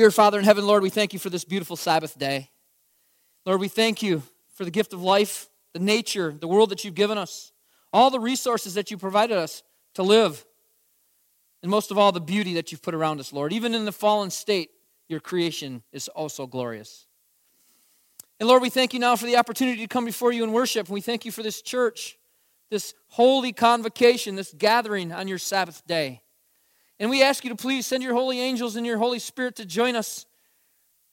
Dear Father in heaven, Lord, we thank you for this beautiful Sabbath day. Lord, we thank you for the gift of life, the nature, the world that you've given us, all the resources that you provided us to live, and most of all, the beauty that you've put around us, Lord. Even in the fallen state, your creation is also glorious. And Lord, we thank you now for the opportunity to come before you and worship. And we thank you for this church, this holy convocation, this gathering on your Sabbath day. And we ask you to please send your holy angels and your Holy Spirit to join us,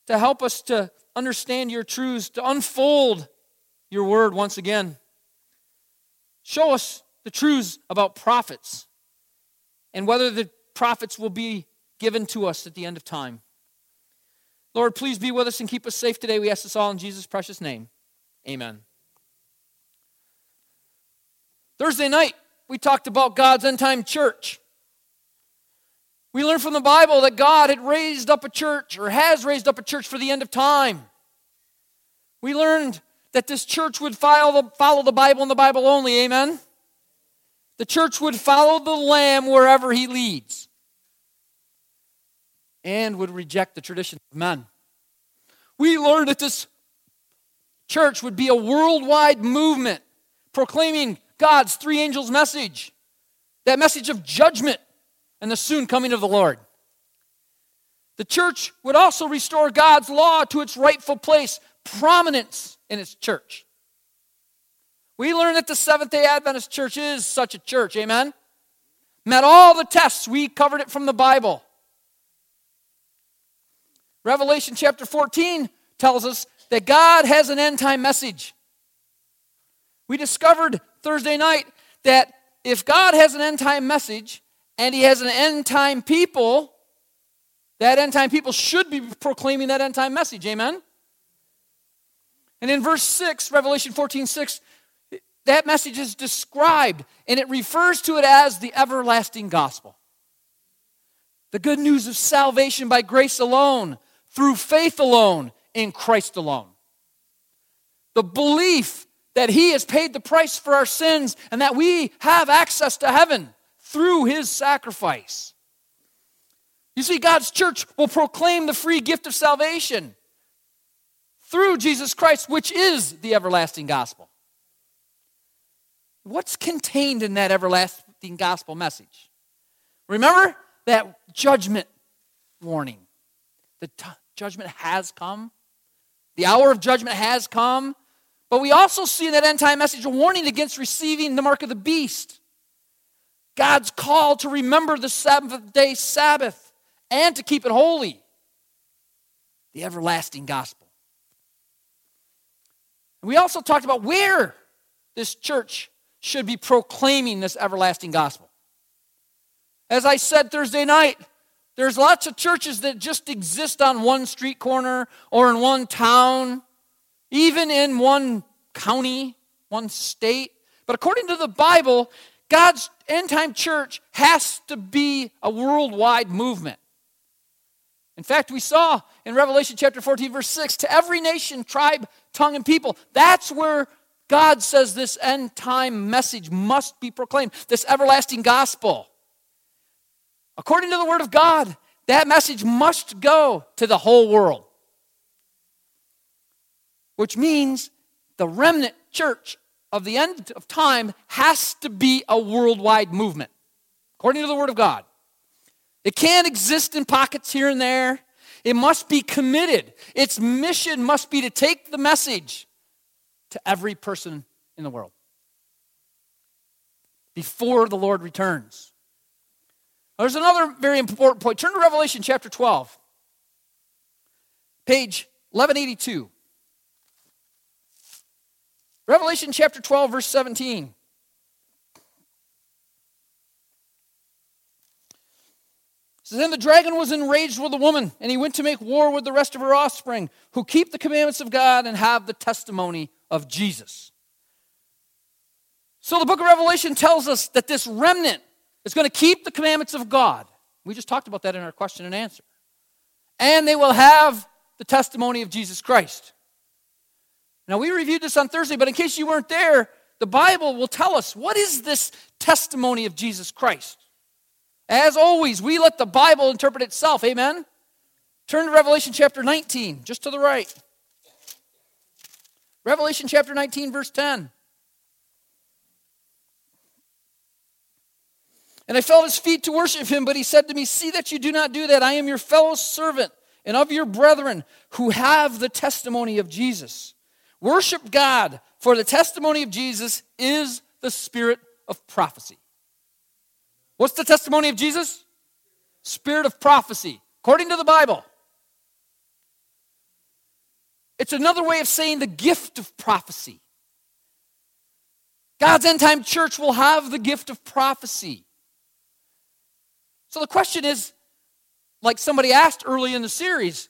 to help us to understand your truths, to unfold your word once again. Show us the truths about prophets and whether the prophets will be given to us at the end of time. Lord, please be with us and keep us safe today. We ask this all in Jesus' precious name. Amen. Thursday night, we talked about God's end time church. We learned from the Bible that God had raised up a church or has raised up a church for the end of time. We learned that this church would follow the, follow the Bible and the Bible only. Amen? The church would follow the Lamb wherever he leads and would reject the traditions of men. We learned that this church would be a worldwide movement proclaiming God's three angels' message, that message of judgment and the soon coming of the Lord. The church would also restore God's law to its rightful place, prominence in its church. We learned that the Seventh day Adventist church is such a church, amen? Met all the tests, we covered it from the Bible. Revelation chapter 14 tells us that God has an end time message. We discovered Thursday night that if God has an end time message and he has an end time people, that end time people should be proclaiming that end time message. Amen? And in verse 6, Revelation 14 6, that message is described and it refers to it as the everlasting gospel. The good news of salvation by grace alone, through faith alone in Christ alone. The belief that He has paid the price for our sins and that we have access to heaven through His sacrifice. You see, God's church will proclaim the free gift of salvation through Jesus Christ, which is the everlasting gospel. What's contained in that everlasting gospel message? Remember that judgment warning. The t- Judgment has come. The hour of judgment has come. But we also see in that end time message a warning against receiving the mark of the beast. God's call to remember the seventh day Sabbath and to keep it holy. The everlasting gospel. We also talked about where this church should be proclaiming this everlasting gospel. As I said Thursday night, there's lots of churches that just exist on one street corner or in one town, even in one county, one state. But according to the Bible, God's end time church has to be a worldwide movement. In fact, we saw in Revelation chapter 14, verse 6, to every nation, tribe, tongue, and people. That's where God says this end time message must be proclaimed, this everlasting gospel. According to the Word of God, that message must go to the whole world. Which means the remnant church of the end of time has to be a worldwide movement, according to the Word of God. It can't exist in pockets here and there. It must be committed. Its mission must be to take the message to every person in the world before the Lord returns. There's another very important point. Turn to Revelation chapter 12, page 1182. Revelation chapter 12, verse 17. says, Then the dragon was enraged with the woman, and he went to make war with the rest of her offspring, who keep the commandments of God and have the testimony of Jesus. So the book of Revelation tells us that this remnant is going to keep the commandments of God. We just talked about that in our question and answer. And they will have the testimony of Jesus Christ. Now, we reviewed this on Thursday, but in case you weren't there, the Bible will tell us what is this testimony of Jesus Christ. As always, we let the Bible interpret itself. Amen? Turn to Revelation chapter 19, just to the right. Revelation chapter 19, verse 10. And I fell at his feet to worship him, but he said to me, See that you do not do that. I am your fellow servant and of your brethren who have the testimony of Jesus. Worship God, for the testimony of Jesus is the spirit of prophecy. What's the testimony of Jesus? Spirit of prophecy, according to the Bible. It's another way of saying the gift of prophecy. God's end time church will have the gift of prophecy. So the question is like somebody asked early in the series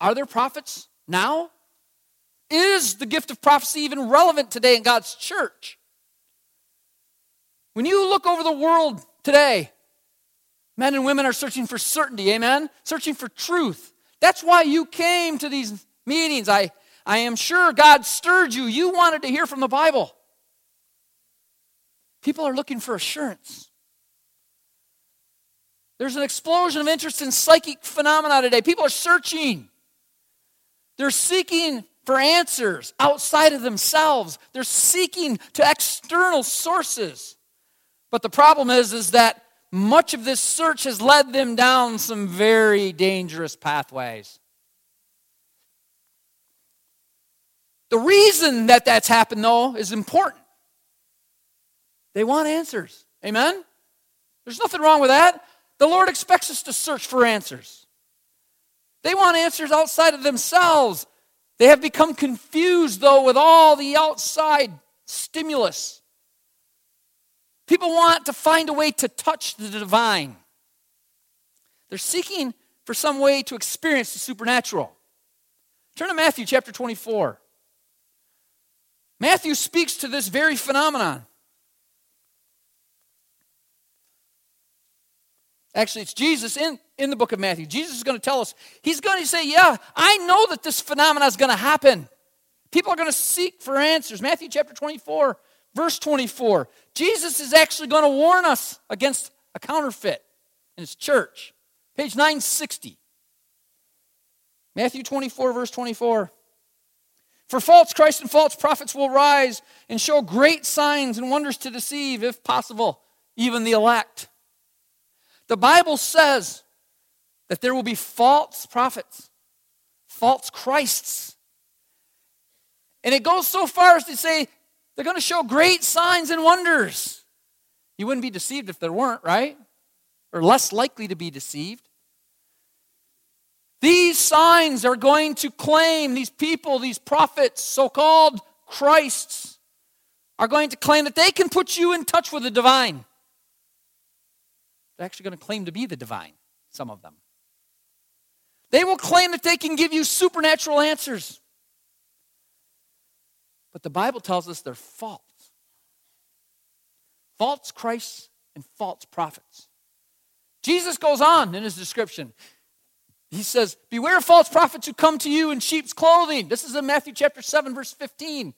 are there prophets now? Is the gift of prophecy even relevant today in God's church? When you look over the world today, men and women are searching for certainty, amen? Searching for truth. That's why you came to these meetings. I, I am sure God stirred you. You wanted to hear from the Bible. People are looking for assurance. There's an explosion of interest in psychic phenomena today. People are searching. They're seeking for answers outside of themselves. They're seeking to external sources. But the problem is, is that much of this search has led them down some very dangerous pathways. The reason that that's happened, though, is important. They want answers. Amen? There's nothing wrong with that. The Lord expects us to search for answers. They want answers outside of themselves. They have become confused, though, with all the outside stimulus. People want to find a way to touch the divine. They're seeking for some way to experience the supernatural. Turn to Matthew chapter 24. Matthew speaks to this very phenomenon. Actually, it's Jesus in, in the book of Matthew. Jesus is going to tell us, he's going to say, Yeah, I know that this phenomenon is going to happen. People are going to seek for answers. Matthew chapter 24, verse 24. Jesus is actually going to warn us against a counterfeit in his church. Page 960. Matthew 24, verse 24. For false Christ and false prophets will rise and show great signs and wonders to deceive, if possible, even the elect. The Bible says that there will be false prophets, false Christs. And it goes so far as to say they're going to show great signs and wonders. You wouldn't be deceived if there weren't, right? Or less likely to be deceived. These signs are going to claim, these people, these prophets, so called Christs, are going to claim that they can put you in touch with the divine. They're actually going to claim to be the divine, some of them. They will claim that they can give you supernatural answers. But the Bible tells us they're false. False Christs and false prophets. Jesus goes on in his description. He says, Beware of false prophets who come to you in sheep's clothing. This is in Matthew chapter 7, verse 15.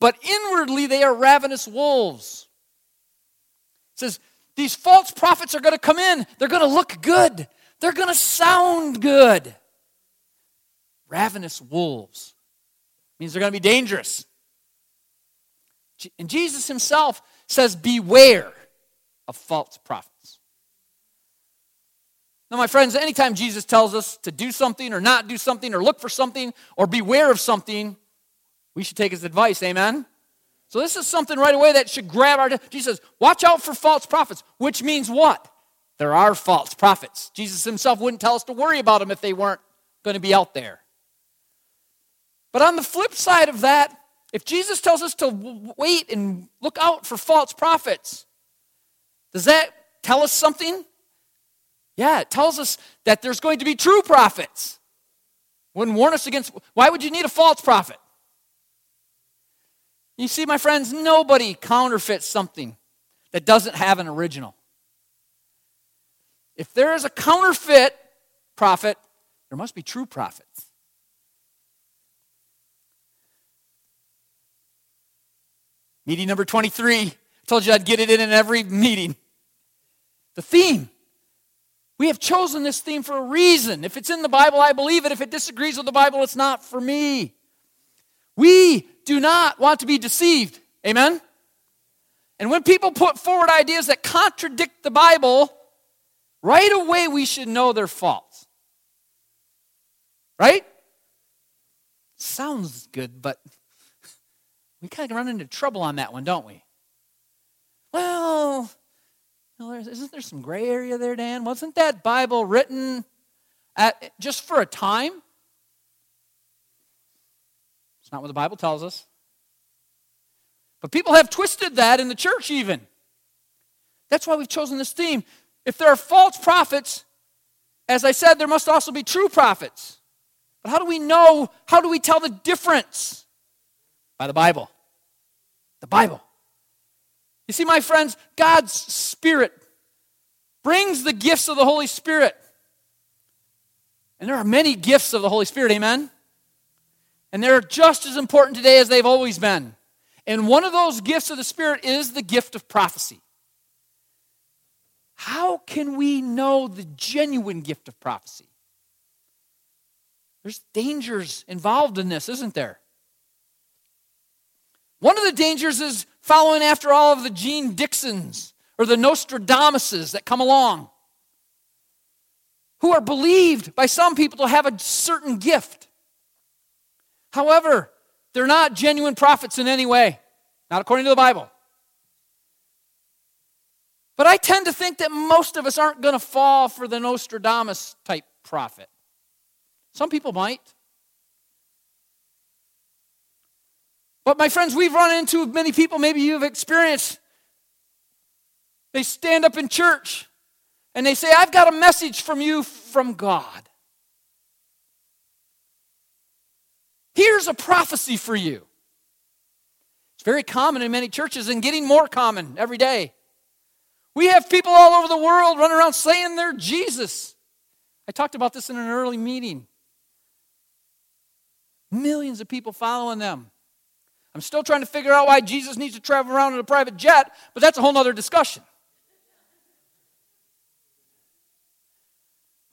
But inwardly they are ravenous wolves. It says, These false prophets are going to come in. They're going to look good. They're going to sound good. Ravenous wolves means they're going to be dangerous. And Jesus himself says, Beware of false prophets. Now, my friends, anytime Jesus tells us to do something or not do something or look for something or beware of something, we should take his advice. Amen? So, this is something right away that should grab our. Jesus says, Watch out for false prophets, which means what? There are false prophets. Jesus himself wouldn't tell us to worry about them if they weren't going to be out there. But on the flip side of that, if Jesus tells us to wait and look out for false prophets, does that tell us something? Yeah, it tells us that there's going to be true prophets. Wouldn't warn us against, why would you need a false prophet? You see, my friends, nobody counterfeits something that doesn't have an original. If there is a counterfeit prophet, there must be true prophets. Meeting number 23. I told you I'd get it in in every meeting. The theme We have chosen this theme for a reason. If it's in the Bible, I believe it. If it disagrees with the Bible, it's not for me. We do not want to be deceived. Amen? And when people put forward ideas that contradict the Bible, right away we should know they're false. Right? Sounds good, but we kind of run into trouble on that one, don't we? Well, isn't there some gray area there, Dan? Wasn't that Bible written at, just for a time? It's not what the Bible tells us. But people have twisted that in the church, even. That's why we've chosen this theme. If there are false prophets, as I said, there must also be true prophets. But how do we know? How do we tell the difference? By the Bible. The Bible. You see, my friends, God's Spirit brings the gifts of the Holy Spirit. And there are many gifts of the Holy Spirit, amen? And they're just as important today as they've always been. And one of those gifts of the Spirit is the gift of prophecy. How can we know the genuine gift of prophecy? There's dangers involved in this, isn't there? One of the dangers is following after all of the Jeane Dixons or the Nostradamuses that come along, who are believed by some people to have a certain gift. However, they're not genuine prophets in any way, not according to the Bible. But I tend to think that most of us aren't going to fall for the Nostradamus type prophet. Some people might. But my friends, we've run into many people, maybe you've experienced. They stand up in church and they say, I've got a message from you from God. Here's a prophecy for you. It's very common in many churches and getting more common every day. We have people all over the world running around saying they're Jesus. I talked about this in an early meeting. Millions of people following them. I'm still trying to figure out why Jesus needs to travel around in a private jet, but that's a whole other discussion.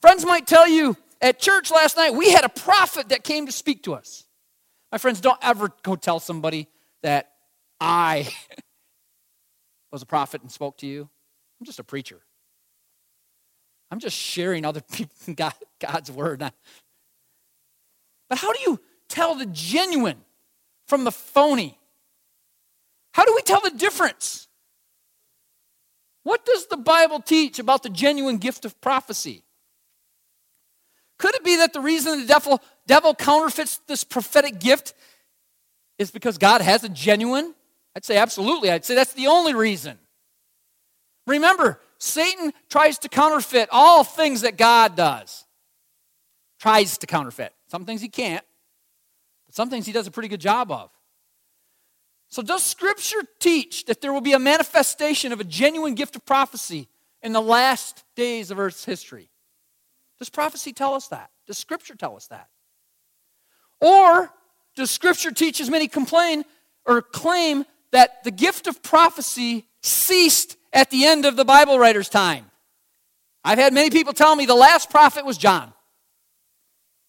Friends might tell you at church last night, we had a prophet that came to speak to us. My friends, don't ever go tell somebody that I was a prophet and spoke to you. I'm just a preacher. I'm just sharing other people God, God's word. But how do you tell the genuine from the phony? How do we tell the difference? What does the Bible teach about the genuine gift of prophecy? Could it be that the reason the devil, devil counterfeits this prophetic gift is because God has a genuine? I'd say absolutely. I'd say that's the only reason. Remember, Satan tries to counterfeit all things that God does. Tries to counterfeit. Some things he can't. But some things he does a pretty good job of. So, does Scripture teach that there will be a manifestation of a genuine gift of prophecy in the last days of Earth's history? Does prophecy tell us that? Does Scripture tell us that? Or does Scripture teach, as many complain or claim, that the gift of prophecy ceased at the end of the Bible writer's time? I've had many people tell me the last prophet was John.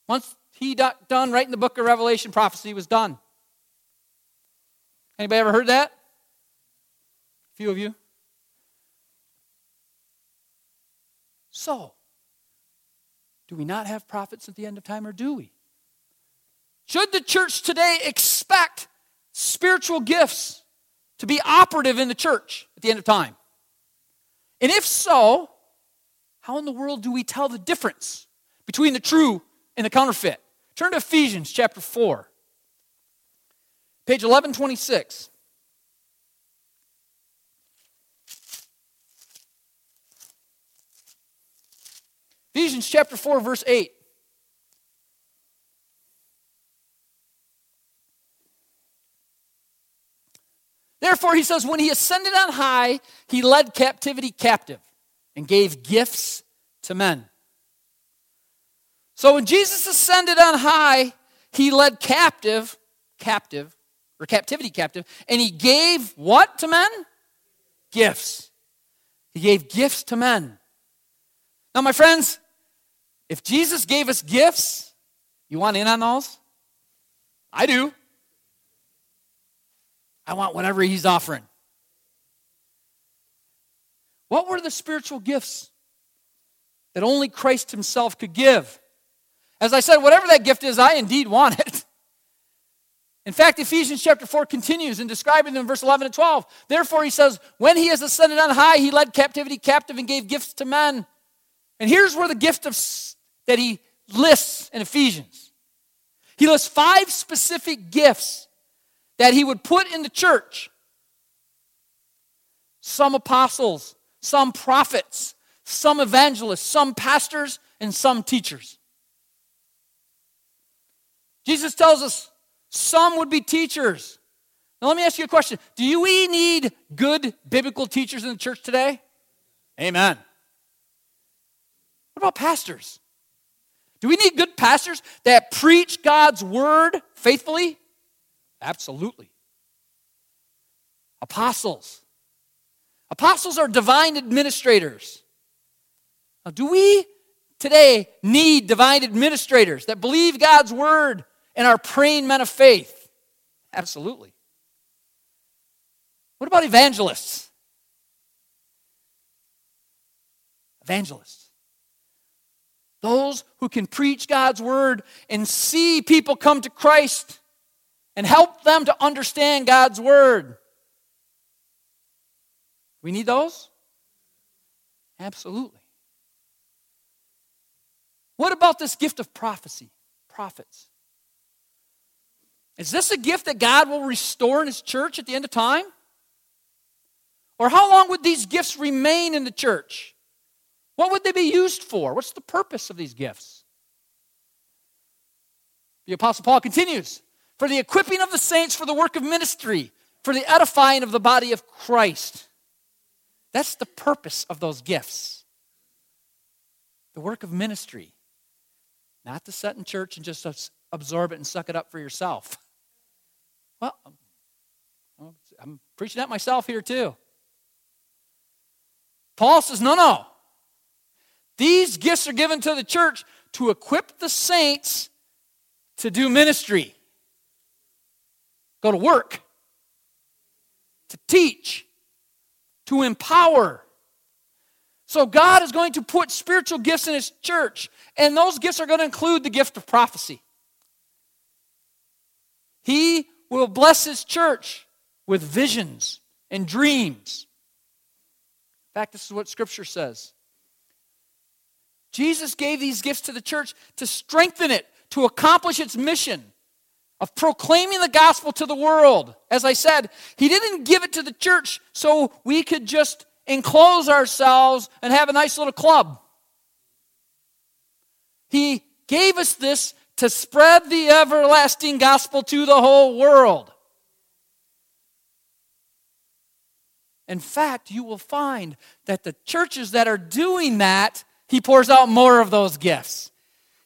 Once he done writing the book of Revelation, prophecy was done. Anybody ever heard that? A few of you. So, do we not have prophets at the end of time, or do we? Should the church today expect spiritual gifts to be operative in the church at the end of time? And if so, how in the world do we tell the difference between the true and the counterfeit? Turn to Ephesians chapter 4, page 1126. Ephesians chapter 4, verse 8. Therefore, he says, when he ascended on high, he led captivity captive and gave gifts to men. So when Jesus ascended on high, he led captive, captive, or captivity captive, and he gave what to men? Gifts. He gave gifts to men. Now, my friends, if Jesus gave us gifts, you want in on those? I do. I want whatever he's offering. What were the spiritual gifts that only Christ himself could give? As I said, whatever that gift is, I indeed want it. In fact, Ephesians chapter 4 continues in describing them in verse 11 and 12. Therefore, he says, When he has ascended on high, he led captivity captive and gave gifts to men. And here's where the gift of, that he lists in Ephesians. He lists five specific gifts that he would put in the church. Some apostles, some prophets, some evangelists, some pastors, and some teachers. Jesus tells us some would be teachers. Now, let me ask you a question Do we need good biblical teachers in the church today? Amen. What about pastors? Do we need good pastors that preach God's word faithfully? Absolutely. Apostles. Apostles are divine administrators. Now, do we today need divine administrators that believe God's word and are praying men of faith? Absolutely. What about evangelists? Evangelists. Those who can preach God's word and see people come to Christ and help them to understand God's word. We need those? Absolutely. What about this gift of prophecy? Prophets. Is this a gift that God will restore in His church at the end of time? Or how long would these gifts remain in the church? What would they be used for? What's the purpose of these gifts? The Apostle Paul continues for the equipping of the saints for the work of ministry, for the edifying of the body of Christ. That's the purpose of those gifts. The work of ministry. Not to sit in church and just absorb it and suck it up for yourself. Um, well, I'm preaching that myself here too. Paul says, no, no. These gifts are given to the church to equip the saints to do ministry, go to work, to teach, to empower. So God is going to put spiritual gifts in His church, and those gifts are going to include the gift of prophecy. He will bless His church with visions and dreams. In fact, this is what Scripture says. Jesus gave these gifts to the church to strengthen it, to accomplish its mission of proclaiming the gospel to the world. As I said, He didn't give it to the church so we could just enclose ourselves and have a nice little club. He gave us this to spread the everlasting gospel to the whole world. In fact, you will find that the churches that are doing that he pours out more of those gifts.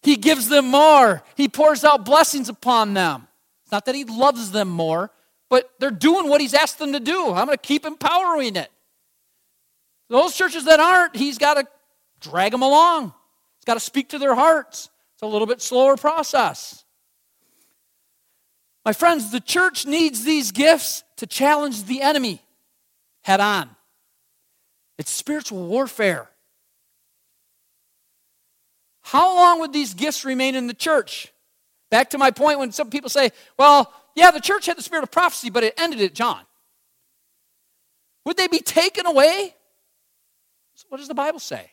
He gives them more. He pours out blessings upon them. It's not that he loves them more, but they're doing what he's asked them to do. I'm going to keep empowering it. Those churches that aren't, he's got to drag them along. He's got to speak to their hearts. It's a little bit slower process. My friends, the church needs these gifts to challenge the enemy head on. It's spiritual warfare. How long would these gifts remain in the church? Back to my point when some people say, well, yeah, the church had the spirit of prophecy, but it ended at John. Would they be taken away? What does the Bible say?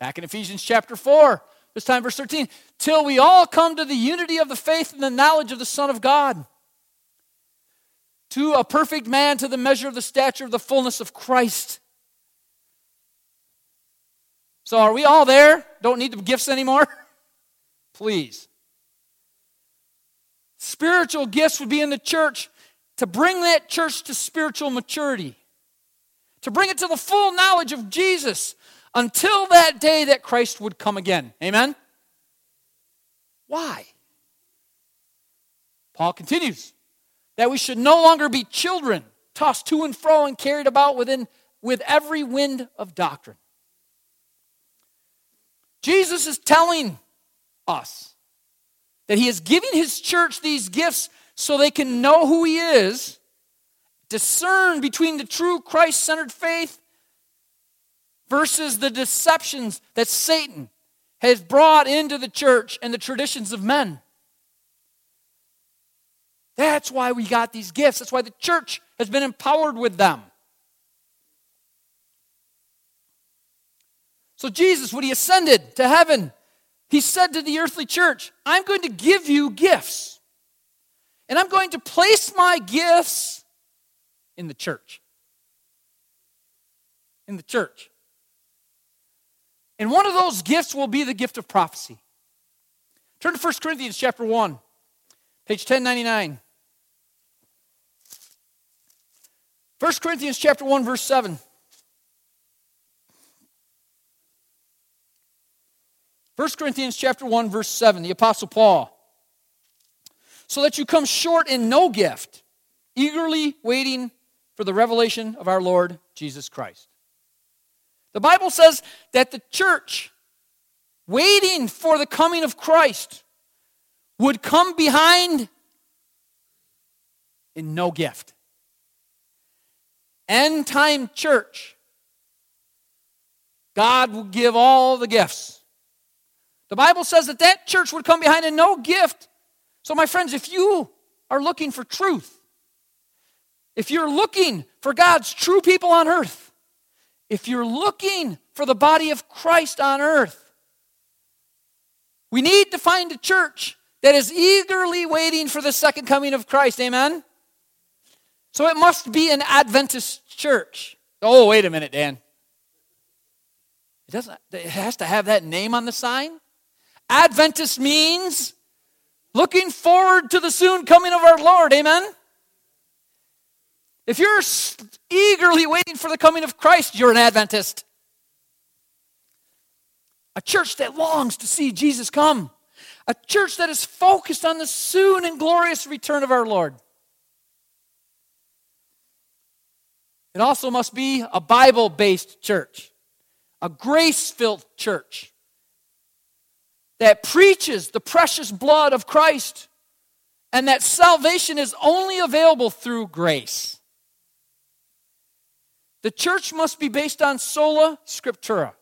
Back in Ephesians chapter 4, this time verse 13, till we all come to the unity of the faith and the knowledge of the Son of God, to a perfect man, to the measure of the stature of the fullness of Christ. So, are we all there? Don't need the gifts anymore? Please. Spiritual gifts would be in the church to bring that church to spiritual maturity, to bring it to the full knowledge of Jesus until that day that Christ would come again. Amen? Why? Paul continues that we should no longer be children, tossed to and fro and carried about within, with every wind of doctrine. Jesus is telling us that he is giving his church these gifts so they can know who he is, discern between the true Christ centered faith versus the deceptions that Satan has brought into the church and the traditions of men. That's why we got these gifts. That's why the church has been empowered with them. So, Jesus, when he ascended to heaven, he said to the earthly church, I'm going to give you gifts. And I'm going to place my gifts in the church. In the church. And one of those gifts will be the gift of prophecy. Turn to 1 Corinthians chapter 1, page 1099. 1 Corinthians chapter 1 verse 7. 1 Corinthians chapter 1 verse 7, the apostle Paul. So that you come short in no gift, eagerly waiting for the revelation of our Lord Jesus Christ. The Bible says that the church waiting for the coming of Christ would come behind in no gift. End time church. God will give all the gifts. The Bible says that that church would come behind in no gift. So, my friends, if you are looking for truth, if you're looking for God's true people on earth, if you're looking for the body of Christ on earth, we need to find a church that is eagerly waiting for the second coming of Christ. Amen? So it must be an Adventist church. Oh, wait a minute, Dan. It doesn't it has to have that name on the sign? Adventist means looking forward to the soon coming of our Lord. Amen? If you're eagerly waiting for the coming of Christ, you're an Adventist. A church that longs to see Jesus come. A church that is focused on the soon and glorious return of our Lord. It also must be a Bible based church, a grace filled church that preaches the precious blood of Christ and that salvation is only available through grace. The church must be based on sola scriptura,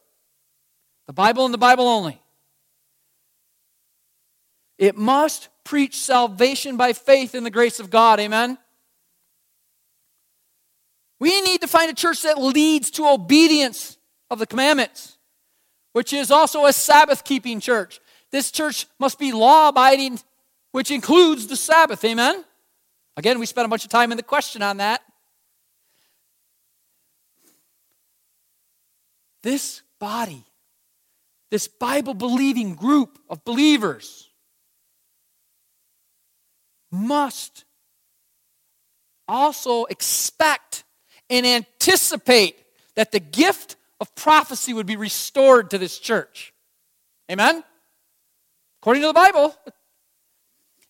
the Bible and the Bible only. It must preach salvation by faith in the grace of God. Amen. We need to find a church that leads to obedience of the commandments, which is also a Sabbath keeping church. This church must be law abiding, which includes the Sabbath. Amen? Again, we spent a bunch of time in the question on that. This body, this Bible believing group of believers, must also expect and anticipate that the gift of prophecy would be restored to this church. Amen? According to the Bible,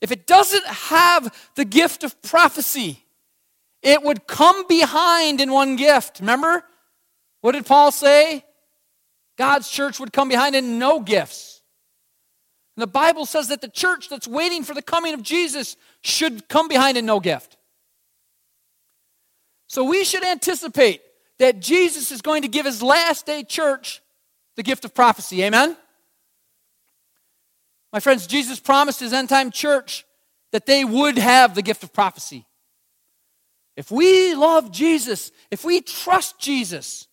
if it doesn't have the gift of prophecy, it would come behind in one gift. Remember? What did Paul say? God's church would come behind in no gifts. And the Bible says that the church that's waiting for the coming of Jesus should come behind in no gift. So we should anticipate that Jesus is going to give his last day church the gift of prophecy. Amen? My friends, Jesus promised his end time church that they would have the gift of prophecy. If we love Jesus, if we trust Jesus,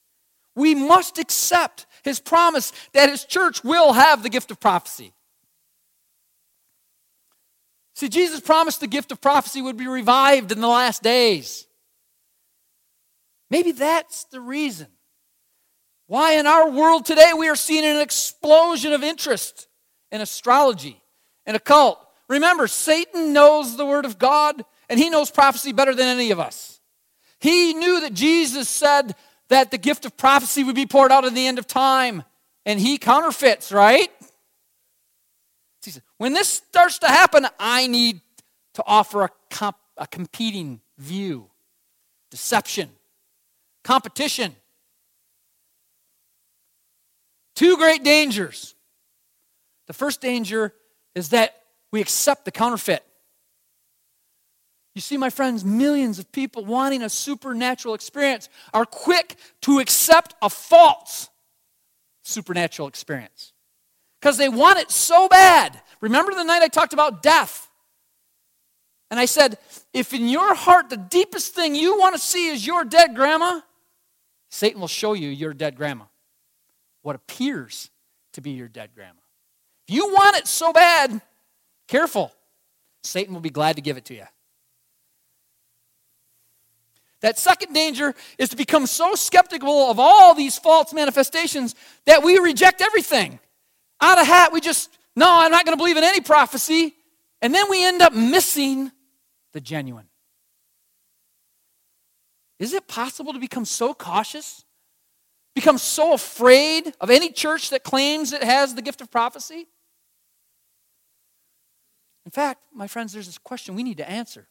we must accept his promise that his church will have the gift of prophecy. See, Jesus promised the gift of prophecy would be revived in the last days. Maybe that's the reason why in our world today we are seeing an explosion of interest and astrology and occult. Remember, Satan knows the Word of God and he knows prophecy better than any of us. He knew that Jesus said that the gift of prophecy would be poured out at the end of time, and he counterfeits, right? He said, when this starts to happen, I need to offer a, comp- a competing view, deception, competition. Two great dangers The first danger is that we accept the counterfeit. You see, my friends, millions of people wanting a supernatural experience are quick to accept a false supernatural experience because they want it so bad. Remember the night I talked about death? And I said, if in your heart the deepest thing you want to see is your dead grandma, Satan will show you your dead grandma, what appears to be your dead grandma. If you want it so bad, careful. Satan will be glad to give it to you. That second danger is to become so skeptical of all these false manifestations that we reject everything. Out of hat, we just, no, I'm not going to believe in any prophecy. And then we end up missing the genuine. Is it possible to become so cautious? Become so afraid of any church that claims it has the gift of prophecy? In fact, my friends, there's this question we need to answer.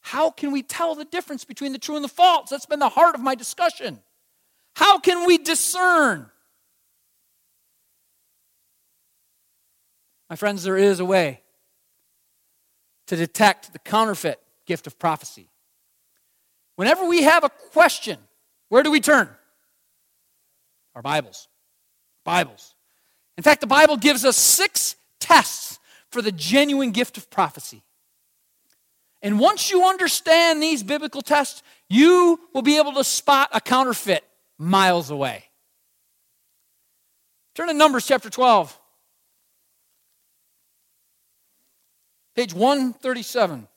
How can we tell the difference between the true and the false? That's been the heart of my discussion. How can we discern? My friends, there is a way to detect the counterfeit gift of prophecy. Whenever we have a question, where do we turn? Our Bibles. Bibles. In fact, the Bible gives us six tests for the genuine gift of prophecy. And once you understand these biblical tests, you will be able to spot a counterfeit miles away. Turn to Numbers chapter 12. Page 137.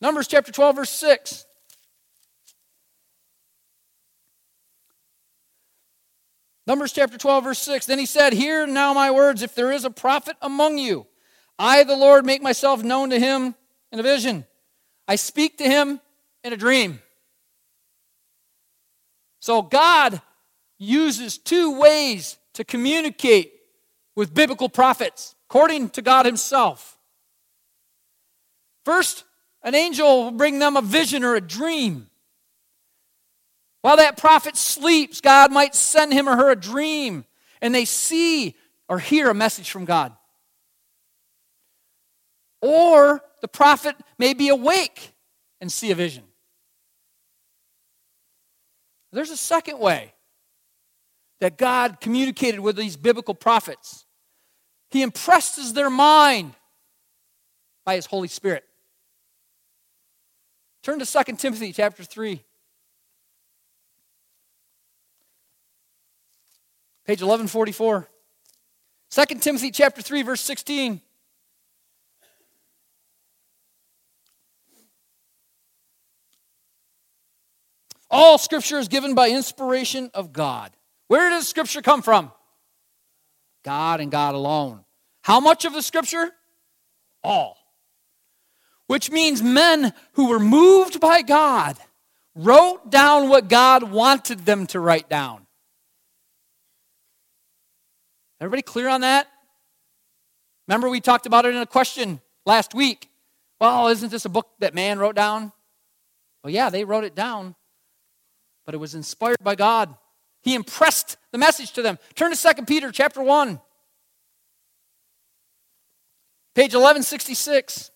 Numbers chapter 12, verse 6. Numbers chapter 12, verse 6. Then he said, Hear now my words. If there is a prophet among you, I, the Lord, make myself known to him in a vision. I speak to him in a dream. So God uses two ways to communicate with biblical prophets according to God Himself. First, an angel will bring them a vision or a dream. While that prophet sleeps, God might send him or her a dream, and they see or hear a message from God. Or the prophet may be awake and see a vision. There's a second way that God communicated with these biblical prophets. He impresses their mind by his Holy Spirit. Turn to 2 Timothy chapter 3. Page 1144. 2 Timothy chapter 3 verse 16. All scripture is given by inspiration of God. Where does scripture come from? God and God alone. How much of the scripture? All. Which means men who were moved by God wrote down what God wanted them to write down. Everybody clear on that? Remember, we talked about it in a question last week. Well, isn't this a book that man wrote down? Well, yeah, they wrote it down, but it was inspired by God. He impressed the message to them. Turn to 2 Peter chapter 1. Page 1166.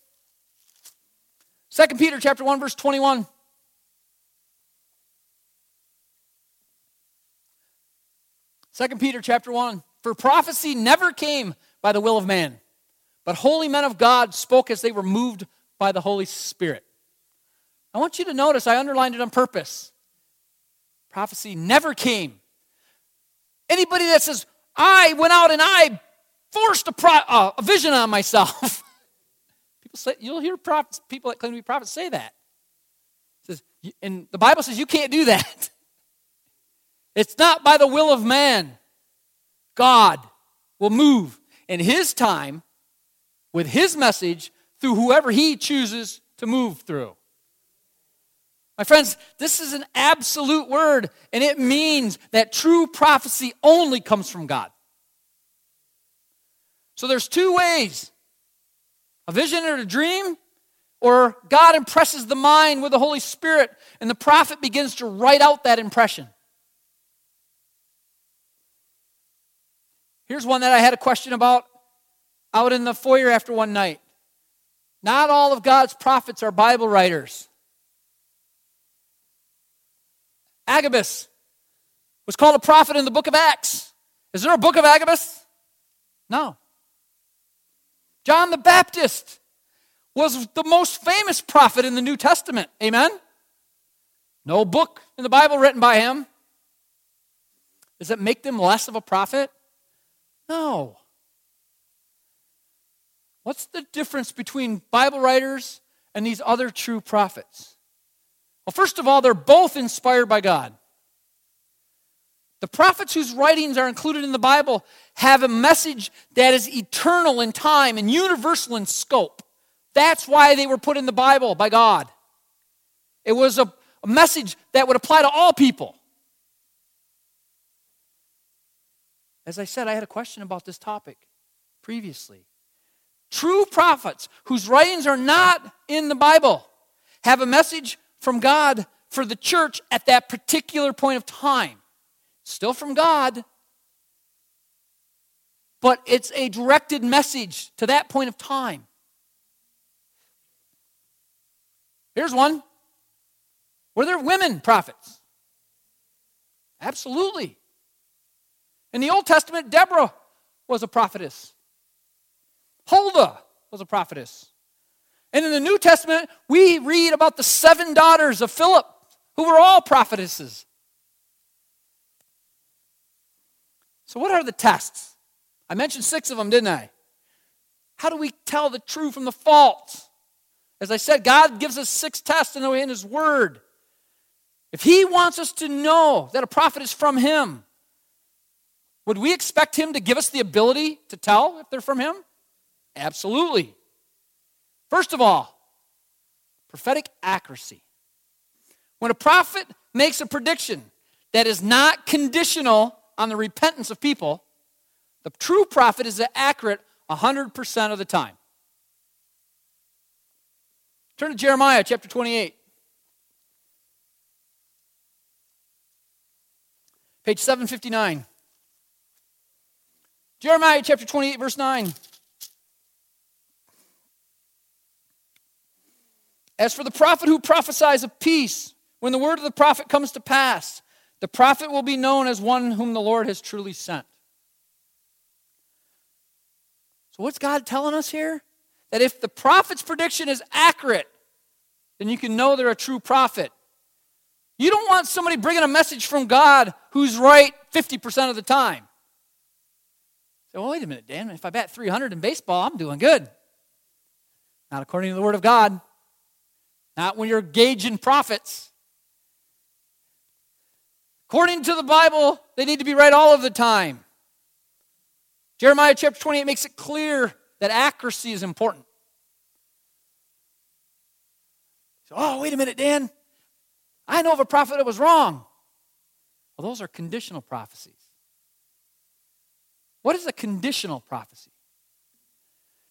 2 Peter chapter 1 verse 21. Second Peter chapter 1. For prophecy never came by the will of man, but holy men of God spoke as they were moved by the Holy Spirit. I want you to notice I underlined it on purpose. Prophecy never came. Anybody that says, I went out and I forced a, pro- uh, a vision on myself. people say, you'll hear prophets, people that claim to be prophets say that. says, and the Bible says you can't do that. It's not by the will of man. God will move in His time with His message through whoever He chooses to move through. My friends, this is an absolute word, and it means that true prophecy only comes from God. So there's two ways a vision or a dream, or God impresses the mind with the Holy Spirit, and the prophet begins to write out that impression. Here's one that I had a question about out in the foyer after one night. Not all of God's prophets are Bible writers. Agabus was called a prophet in the book of Acts. Is there a book of Agabus? No. John the Baptist was the most famous prophet in the New Testament. Amen? No book in the Bible written by him. Does it make them less of a prophet? No. What's the difference between Bible writers and these other true prophets? Well, first of all, they're both inspired by God. The prophets whose writings are included in the Bible have a message that is eternal in time and universal in scope. That's why they were put in the Bible by God. It was a, a message that would apply to all people. As I said, I had a question about this topic previously. True prophets whose writings are not in the Bible have a message from God for the church at that particular point of time. Still from God, but it's a directed message to that point of time. Here's one. Were there women prophets? Absolutely. In the Old Testament, Deborah was a prophetess. Huldah was a prophetess. And in the New Testament, we read about the seven daughters of Philip, who were all prophetesses. So, what are the tests? I mentioned six of them, didn't I? How do we tell the true from the false? As I said, God gives us six tests in His Word. If He wants us to know that a prophet is from Him, would we expect Him to give us the ability to tell if they're from Him? Absolutely. First of all, prophetic accuracy. When a prophet makes a prediction that is not conditional on the repentance of people, the true prophet is accurate 100% of the time. Turn to Jeremiah chapter 28. Page 759. Jeremiah chapter 28, verse 9. As for the prophet who prophesies of peace, when the word of the prophet comes to pass, the prophet will be known as one whom the Lord has truly sent. So, what's God telling us here? That if the prophet's prediction is accurate, then you can know they're a true prophet. You don't want somebody bringing a message from God who's right 50% of the time. So, well, wait a minute, Dan. If I bat 300 in baseball, I'm doing good. Not according to the Word of God. Not when you're gauging prophets. According to the Bible, they need to be right all of the time. Jeremiah chapter 28 makes it clear that accuracy is important. So, oh, wait a minute, Dan. I know of a prophet that was wrong. Well, those are conditional prophecies. What is a conditional prophecy?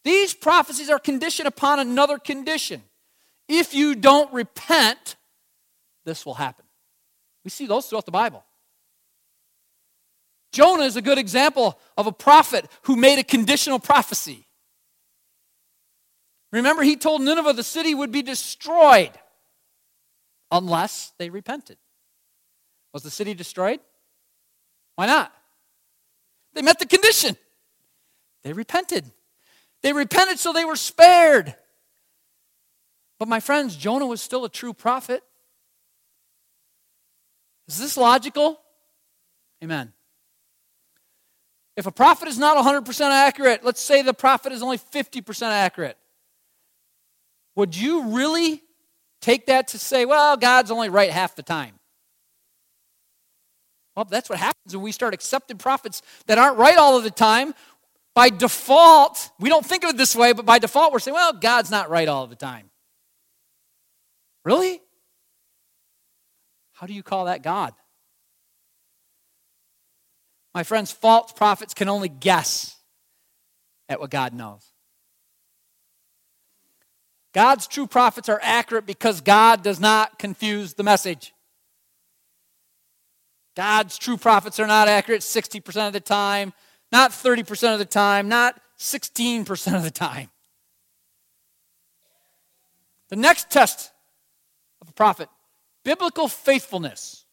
These prophecies are conditioned upon another condition. If you don't repent, this will happen. We see those throughout the Bible. Jonah is a good example of a prophet who made a conditional prophecy. Remember, he told Nineveh the city would be destroyed unless they repented. Was the city destroyed? Why not? They met the condition. They repented. They repented so they were spared. But my friends, Jonah was still a true prophet. Is this logical? Amen. If a prophet is not 100% accurate, let's say the prophet is only 50% accurate, would you really take that to say, well, God's only right half the time? Well, that's what happens when we start accepting prophets that aren't right all of the time. By default, we don't think of it this way, but by default, we're saying, well, God's not right all of the time. Really? How do you call that God? My friends, false prophets can only guess at what God knows. God's true prophets are accurate because God does not confuse the message. God's true prophets are not accurate 60% of the time. not 30% of the time, not 16% of the time. The next test of a prophet biblical faithfulness.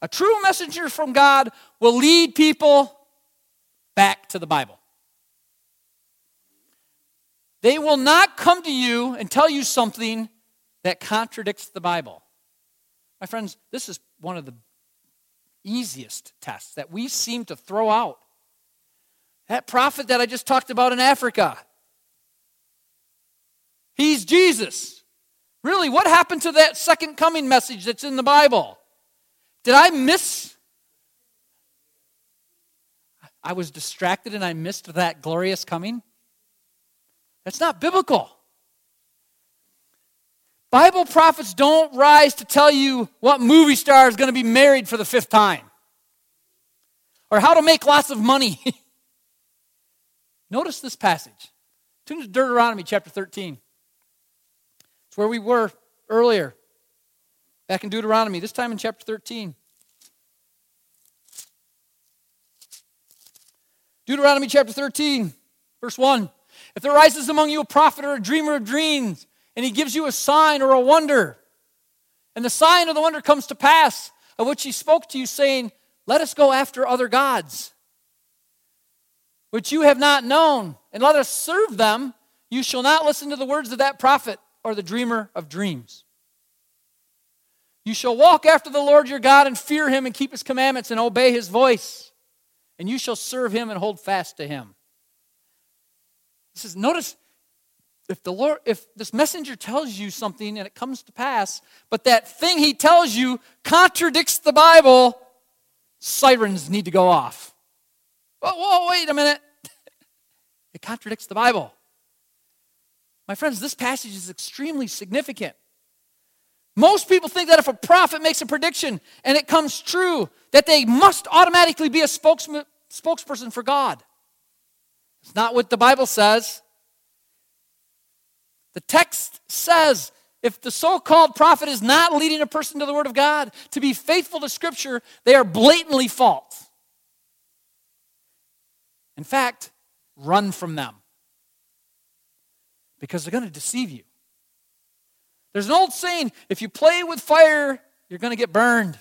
A true messenger from God will lead people back to the Bible. They will not come to you and tell you something that contradicts the Bible. My friends, this is one of the easiest tests that we seem to throw out. That prophet that I just talked about in Africa, he's Jesus. Really, what happened to that second coming message that's in the Bible? Did I miss? I was distracted and I missed that glorious coming? That's not biblical. Bible prophets don't rise to tell you what movie star is going to be married for the fifth time or how to make lots of money. Notice this passage. Turn to Deuteronomy chapter 13. It's where we were earlier, back in Deuteronomy, this time in chapter 13. Deuteronomy chapter 13, verse 1. If there rises among you a prophet or a dreamer of dreams, and he gives you a sign or a wonder, and the sign or the wonder comes to pass, of which he spoke to you, saying, Let us go after other gods, which you have not known, and let us serve them, you shall not listen to the words of that prophet or the dreamer of dreams. You shall walk after the Lord your God and fear him and keep his commandments and obey his voice, and you shall serve him and hold fast to him. He says, notice if the Lord, if this messenger tells you something and it comes to pass, but that thing he tells you contradicts the Bible, sirens need to go off. Whoa, whoa wait a minute. it contradicts the Bible. My friends, this passage is extremely significant. Most people think that if a prophet makes a prediction and it comes true, that they must automatically be a spokesman, spokesperson for God. It's not what the Bible says. The text says if the so called prophet is not leading a person to the Word of God to be faithful to Scripture, they are blatantly false. In fact, run from them because they're going to deceive you. There's an old saying if you play with fire, you're going to get burned.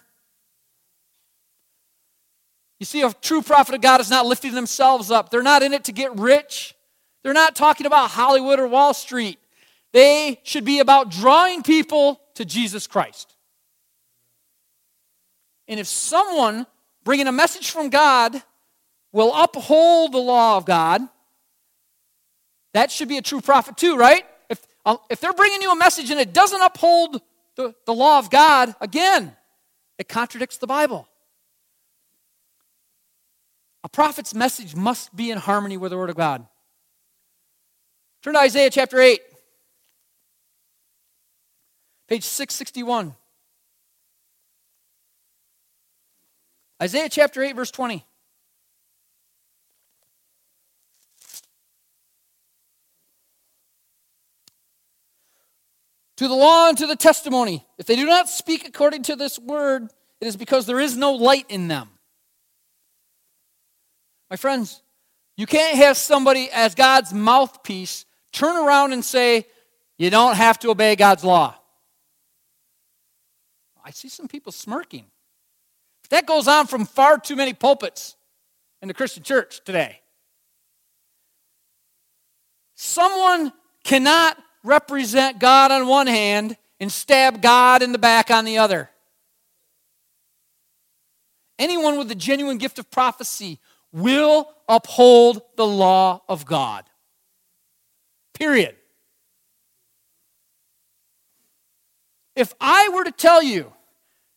You see, a true prophet of God is not lifting themselves up. They're not in it to get rich. They're not talking about Hollywood or Wall Street. They should be about drawing people to Jesus Christ. And if someone bringing a message from God will uphold the law of God, that should be a true prophet too, right? If, uh, if they're bringing you a message and it doesn't uphold the, the law of God, again, it contradicts the Bible. A prophet's message must be in harmony with the Word of God. Turn to Isaiah chapter 8, page 661. Isaiah chapter 8, verse 20. To the law and to the testimony. If they do not speak according to this word, it is because there is no light in them. My friends, you can't have somebody as God's mouthpiece turn around and say, you don't have to obey God's law. I see some people smirking. That goes on from far too many pulpits in the Christian church today. Someone cannot represent God on one hand and stab God in the back on the other. Anyone with a genuine gift of prophecy will uphold the law of God. Period. If I were to tell you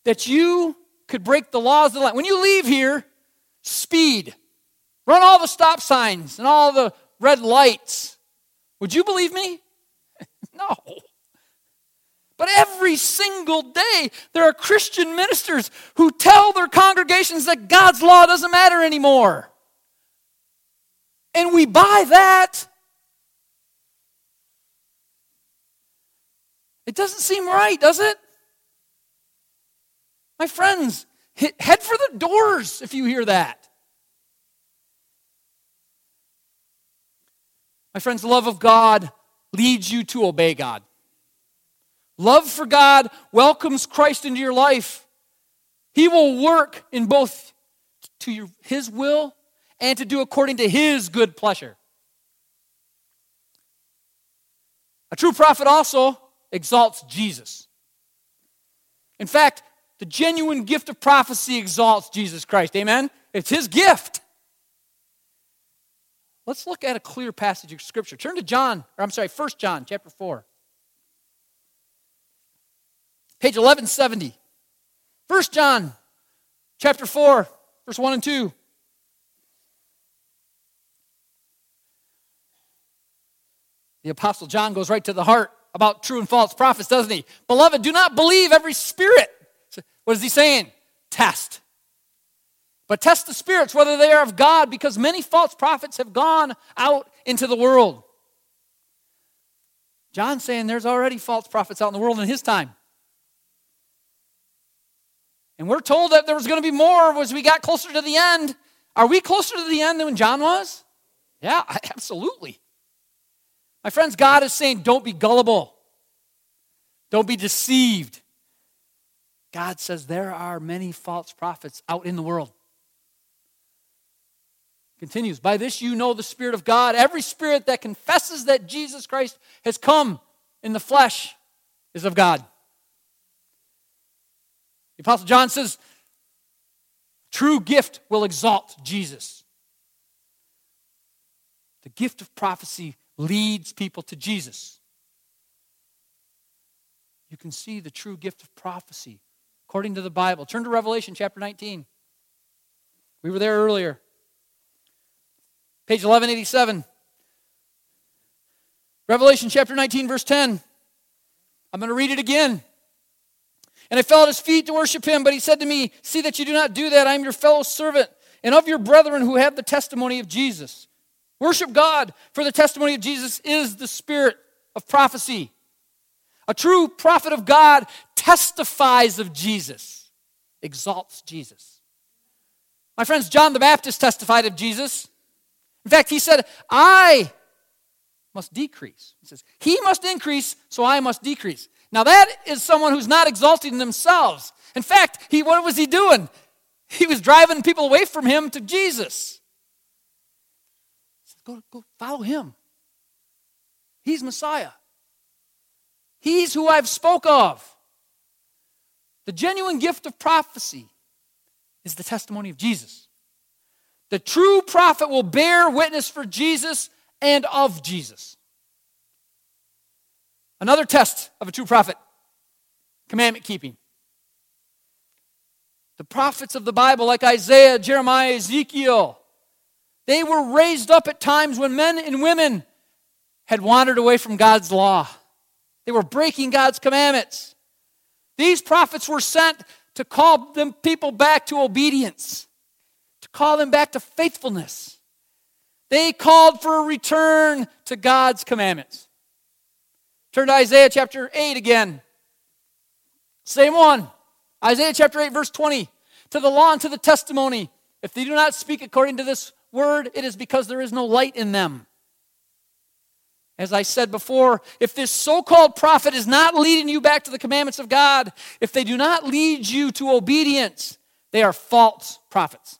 that you could break the laws of the land, when you leave here, speed, run all the stop signs and all the red lights, would you believe me? no. But every single day, there are Christian ministers who tell their congregations that God's law doesn't matter anymore. And we buy that. It doesn't seem right, does it? My friends, head for the doors if you hear that. My friends, love of God leads you to obey God. Love for God welcomes Christ into your life. He will work in both to your, His will and to do according to His good pleasure. A true prophet also exalts Jesus. In fact, the genuine gift of prophecy exalts Jesus Christ. Amen? It's His gift. Let's look at a clear passage of Scripture. Turn to John, or I'm sorry, 1 John chapter 4. Page 1170. 1 John chapter 4, verse 1 and 2. The Apostle John goes right to the heart about true and false prophets, doesn't he? Beloved, do not believe every spirit. What is he saying? Test. But test the spirits whether they are of God, because many false prophets have gone out into the world. John's saying there's already false prophets out in the world in his time. And we're told that there was going to be more as we got closer to the end. Are we closer to the end than when John was? Yeah, absolutely. My friends, God is saying don't be gullible, don't be deceived. God says there are many false prophets out in the world. Continues, by this you know the Spirit of God. Every spirit that confesses that Jesus Christ has come in the flesh is of God. The Apostle John says, true gift will exalt Jesus. The gift of prophecy leads people to Jesus. You can see the true gift of prophecy according to the Bible. Turn to Revelation chapter 19. We were there earlier. Page 1187. Revelation chapter 19, verse 10. I'm going to read it again. And I fell at his feet to worship him, but he said to me, See that you do not do that. I am your fellow servant and of your brethren who have the testimony of Jesus. Worship God, for the testimony of Jesus is the spirit of prophecy. A true prophet of God testifies of Jesus, exalts Jesus. My friends, John the Baptist testified of Jesus. In fact, he said, I must decrease. He says, He must increase, so I must decrease. Now, that is someone who's not exalting themselves. In fact, he, what was he doing? He was driving people away from him to Jesus. he Go, go follow him. He's Messiah. He's who I've spoke of. The genuine gift of prophecy is the testimony of Jesus. The true prophet will bear witness for Jesus and of Jesus. Another test of a true prophet commandment keeping. The prophets of the Bible, like Isaiah, Jeremiah, Ezekiel, they were raised up at times when men and women had wandered away from God's law. They were breaking God's commandments. These prophets were sent to call them people back to obedience, to call them back to faithfulness. They called for a return to God's commandments. Turn to Isaiah chapter 8 again. Same one. Isaiah chapter 8, verse 20. To the law and to the testimony. If they do not speak according to this word, it is because there is no light in them. As I said before, if this so called prophet is not leading you back to the commandments of God, if they do not lead you to obedience, they are false prophets.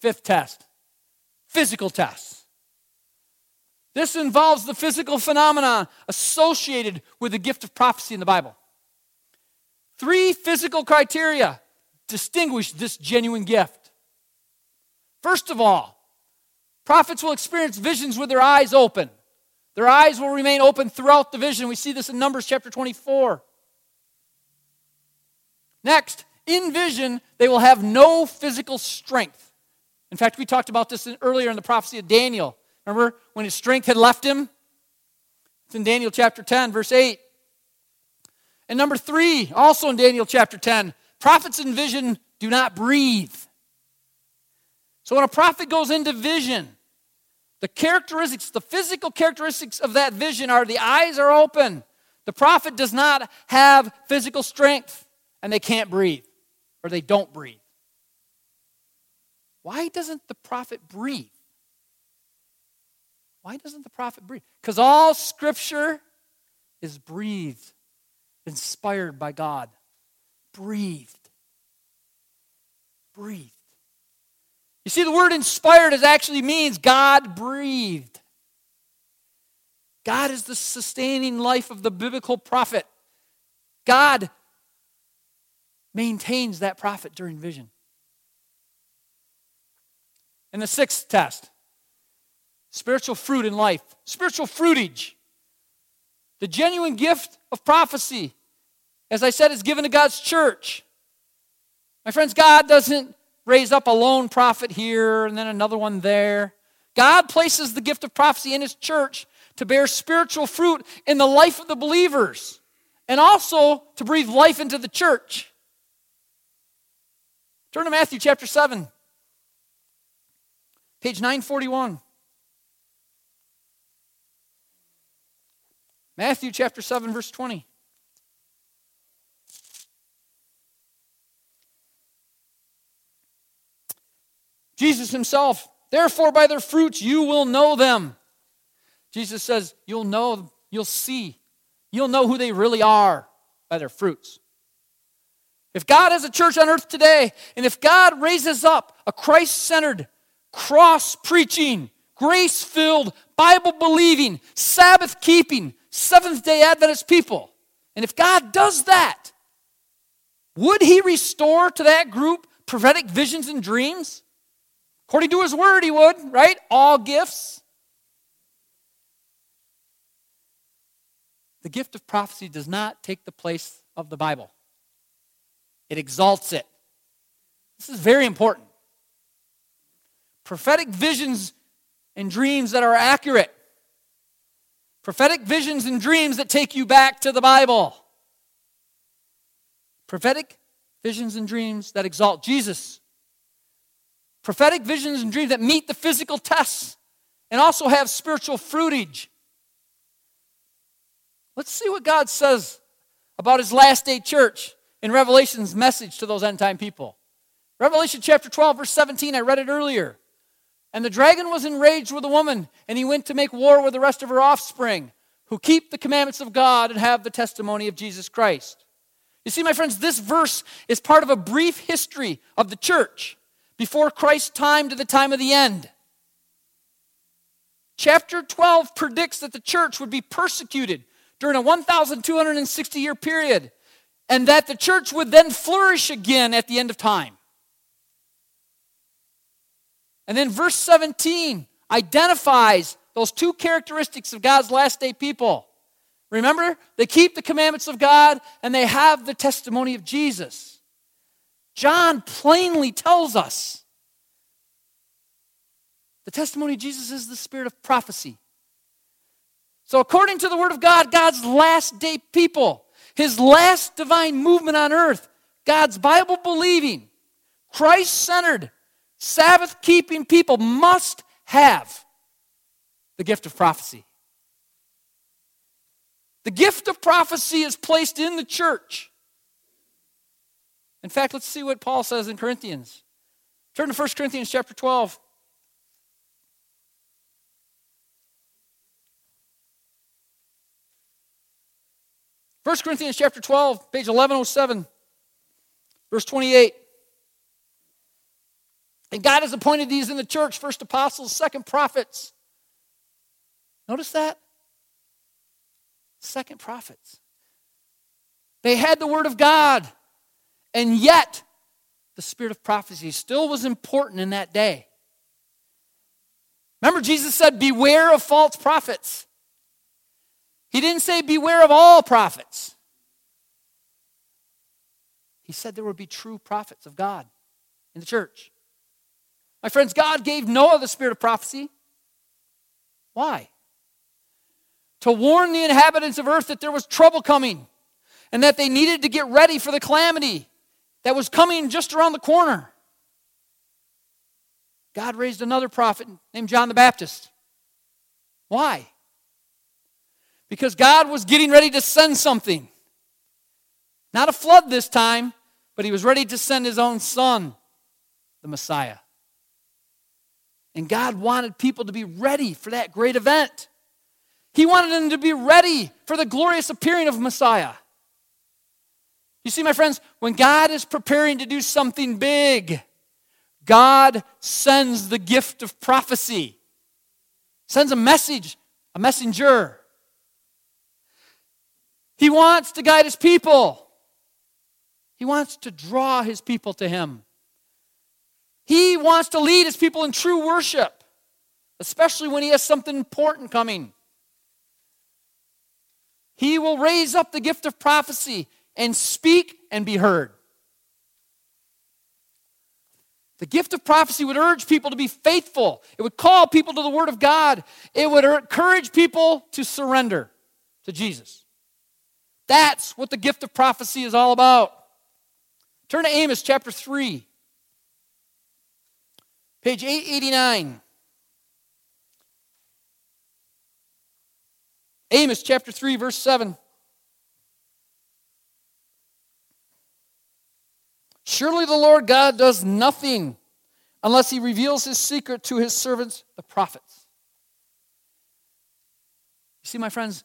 Fifth test physical tests. This involves the physical phenomena associated with the gift of prophecy in the Bible. Three physical criteria distinguish this genuine gift. First of all, prophets will experience visions with their eyes open. Their eyes will remain open throughout the vision. We see this in Numbers chapter 24. Next, in vision, they will have no physical strength. In fact, we talked about this earlier in the prophecy of Daniel. Remember when his strength had left him? It's in Daniel chapter 10, verse 8. And number three, also in Daniel chapter 10, prophets in vision do not breathe. So when a prophet goes into vision, the characteristics, the physical characteristics of that vision are the eyes are open. The prophet does not have physical strength and they can't breathe or they don't breathe. why doesn't the prophet breathe? Why doesn't the prophet breathe? Because all scripture is breathed, inspired by God. Breathed. Breathed. You see, the word inspired is actually means God breathed. God is the sustaining life of the biblical prophet. God maintains that prophet during vision. And the sixth test spiritual fruit in life, spiritual fruitage. The genuine gift of prophecy, as I said, is given to God's church. My friends, God doesn't raise up a lone prophet here and then another one there. God places the gift of prophecy in His church to bear spiritual fruit in the life of the believers and also to breathe life into the church. Turn to Matthew chapter 7, page 941. Matthew chapter 7, verse 20. Jesus himself, therefore by their fruits you will know them. Jesus says, You'll know, you'll see, you'll know who they really are by their fruits. If God has a church on earth today, and if God raises up a Christ centered, cross preaching, grace filled, Bible believing, Sabbath keeping, Seventh day Adventist people, and if God does that, would He restore to that group prophetic visions and dreams? According to His word, He would, right? All gifts. The gift of prophecy does not take the place of the Bible, it exalts it. This is very important. Prophetic visions and dreams that are accurate, prophetic visions and dreams that take you back to the Bible, prophetic visions and dreams that exalt Jesus, prophetic visions and dreams that meet the physical tests and also have spiritual fruitage. Let's see what God says about his last day church in Revelation's message to those end time people. Revelation chapter 12, verse 17, I read it earlier. And the dragon was enraged with the woman, and he went to make war with the rest of her offspring, who keep the commandments of God and have the testimony of Jesus Christ. You see, my friends, this verse is part of a brief history of the church before Christ's time to the time of the end. Chapter 12 predicts that the church would be persecuted during a 1,260 year period, and that the church would then flourish again at the end of time. And then verse 17 identifies those two characteristics of God's last day people. Remember, they keep the commandments of God and they have the testimony of Jesus. John plainly tells us the testimony of Jesus is the spirit of prophecy. So, according to the Word of God, God's last day people, His last divine movement on earth, God's Bible believing, Christ centered, Sabbath keeping people must have the gift of prophecy. The gift of prophecy is placed in the church. In fact, let's see what Paul says in Corinthians. Turn to 1 Corinthians chapter 12. 1 Corinthians chapter 12, page 1107, verse 28. And God has appointed these in the church first apostles, second prophets. Notice that? Second prophets. They had the word of God, and yet the spirit of prophecy still was important in that day. Remember, Jesus said, Beware of false prophets. He didn't say, Beware of all prophets. He said there would be true prophets of God in the church. My friends, God gave Noah the spirit of prophecy. Why? To warn the inhabitants of earth that there was trouble coming and that they needed to get ready for the calamity that was coming just around the corner. God raised another prophet named John the Baptist. Why? because God was getting ready to send something. Not a flood this time, but he was ready to send his own son, the Messiah. And God wanted people to be ready for that great event. He wanted them to be ready for the glorious appearing of Messiah. You see, my friends, when God is preparing to do something big, God sends the gift of prophecy, sends a message, a messenger. He wants to guide his people. He wants to draw his people to him. He wants to lead his people in true worship, especially when he has something important coming. He will raise up the gift of prophecy and speak and be heard. The gift of prophecy would urge people to be faithful. It would call people to the Word of God. It would encourage people to surrender to Jesus. That's what the gift of prophecy is all about. Turn to Amos chapter 3, page 889. Amos chapter 3, verse 7. Surely the Lord God does nothing unless he reveals his secret to his servants, the prophets. You see, my friends,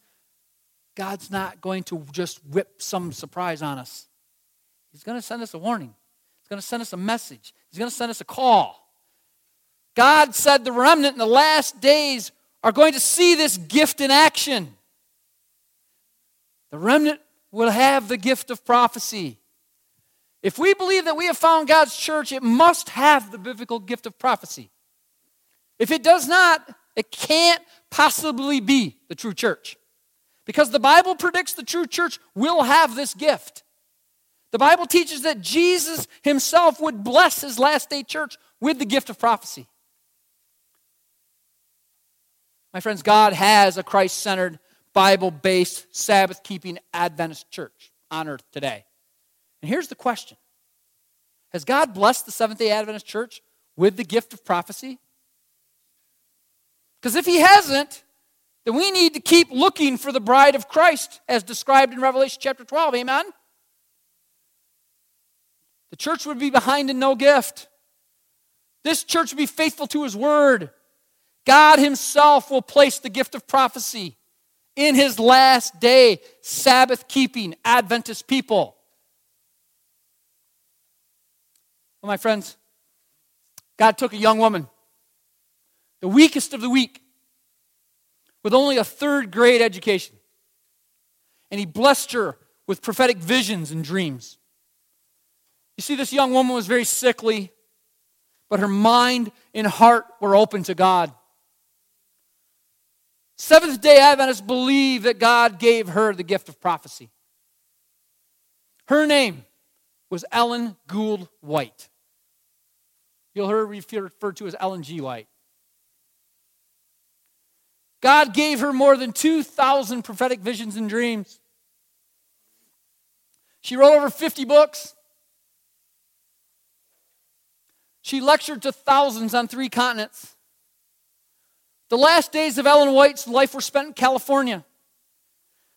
God's not going to just whip some surprise on us. He's going to send us a warning. He's going to send us a message. He's going to send us a call. God said the remnant in the last days are going to see this gift in action. The remnant will have the gift of prophecy. If we believe that we have found God's church, it must have the biblical gift of prophecy. If it does not, it can't possibly be the true church. Because the Bible predicts the true church will have this gift. The Bible teaches that Jesus himself would bless his last day church with the gift of prophecy. My friends, God has a Christ centered, Bible based, Sabbath keeping Adventist church on earth today. And here's the question Has God blessed the Seventh day Adventist church with the gift of prophecy? Because if He hasn't, then we need to keep looking for the bride of Christ as described in Revelation chapter 12. Amen? The church would be behind in no gift. This church would be faithful to his word. God himself will place the gift of prophecy in his last day, Sabbath keeping Adventist people. Well, my friends, God took a young woman, the weakest of the weak, with only a third grade education, and he blessed her with prophetic visions and dreams. You see, this young woman was very sickly, but her mind and heart were open to God. Seventh day Adventists believe that God gave her the gift of prophecy. Her name was Ellen Gould White. You'll hear referred to as Ellen G. White. God gave her more than 2,000 prophetic visions and dreams. She wrote over 50 books. She lectured to thousands on three continents. The last days of Ellen White's life were spent in California.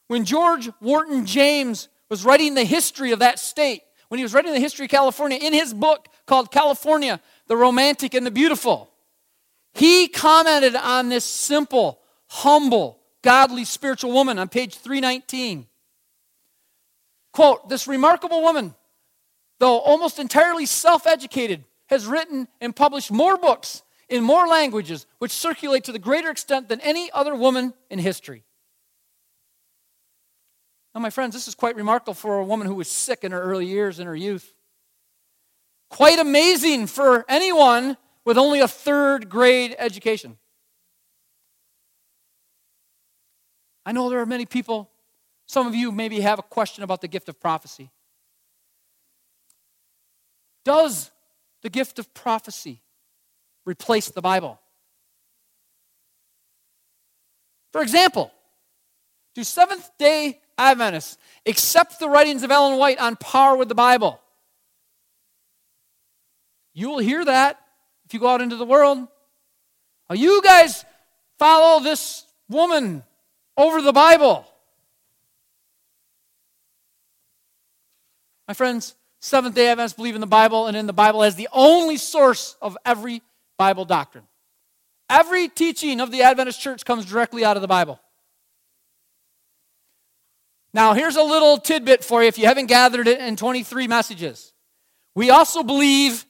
When George Wharton James was writing the history of that state, when he was writing the history of California in his book called California, the Romantic and the Beautiful, he commented on this simple, humble, godly, spiritual woman on page 319. Quote, this remarkable woman, though almost entirely self educated, has written and published more books in more languages, which circulate to the greater extent than any other woman in history. Now, my friends, this is quite remarkable for a woman who was sick in her early years, in her youth. Quite amazing for anyone with only a third grade education. I know there are many people, some of you maybe have a question about the gift of prophecy. Does the gift of prophecy replace the Bible? For example, do Seventh day Adventists accept the writings of Ellen White on par with the Bible? You will hear that if you go out into the world. Are you guys follow this woman over the Bible. My friends, Seventh day Adventists believe in the Bible and in the Bible as the only source of every Bible doctrine. Every teaching of the Adventist church comes directly out of the Bible. Now, here's a little tidbit for you if you haven't gathered it in 23 messages. We also believe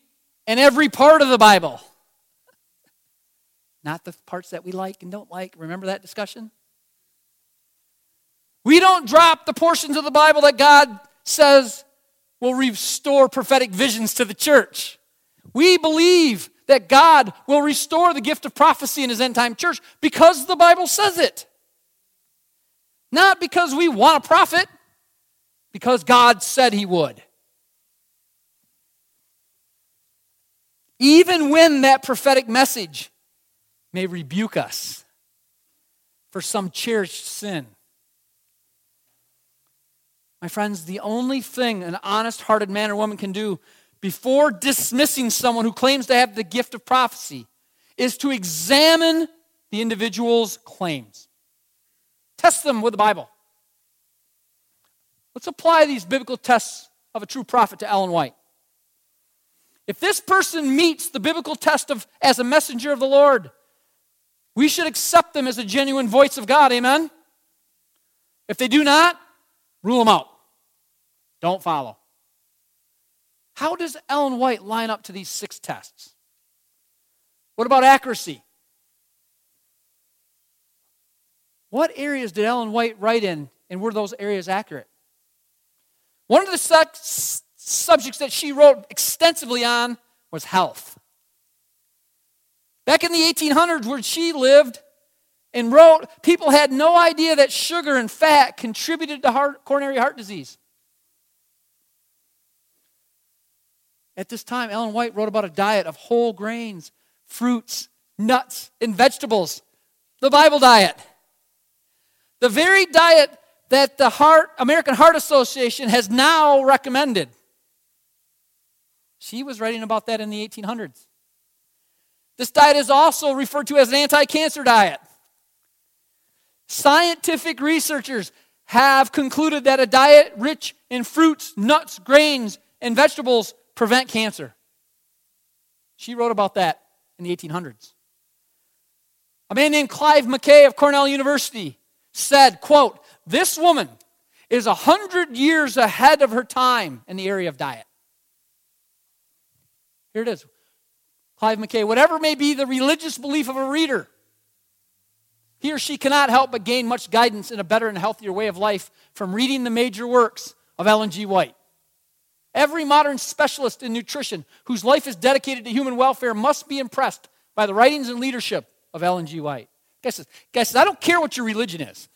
in every part of the Bible, not the parts that we like and don't like. Remember that discussion? We don't drop the portions of the Bible that God says will restore prophetic visions to the church. We believe that God will restore the gift of prophecy in his end time church because the Bible says it. Not because we want a prophet, because God said he would. Even when that prophetic message may rebuke us for some cherished sin. My friends, the only thing an honest hearted man or woman can do before dismissing someone who claims to have the gift of prophecy is to examine the individual's claims. Test them with the Bible. Let's apply these biblical tests of a true prophet to Ellen White. If this person meets the biblical test of as a messenger of the Lord, we should accept them as a genuine voice of God. Amen? If they do not, rule them out. Don't follow. How does Ellen White line up to these six tests? What about accuracy? What areas did Ellen White write in, and were those areas accurate? One of the su- subjects that she wrote extensively on was health. Back in the 1800s, where she lived and wrote, people had no idea that sugar and fat contributed to heart, coronary heart disease. At this time, Ellen White wrote about a diet of whole grains, fruits, nuts, and vegetables. The Bible diet. The very diet that the Heart, American Heart Association has now recommended. She was writing about that in the 1800s. This diet is also referred to as an anti cancer diet. Scientific researchers have concluded that a diet rich in fruits, nuts, grains, and vegetables prevent cancer. She wrote about that in the 1800s. A man named Clive McCay of Cornell University said, quote, this woman is a hundred years ahead of her time in the area of diet. Here it is. Clive McCay. whatever may be the religious belief of a reader, he or she cannot help but gain much guidance in a better and healthier way of life from reading the major works of Ellen G. White. Every modern specialist in nutrition whose life is dedicated to human welfare must be impressed by the writings and leadership of Ellen G. White. Guy says, guy says I don't care what your religion is.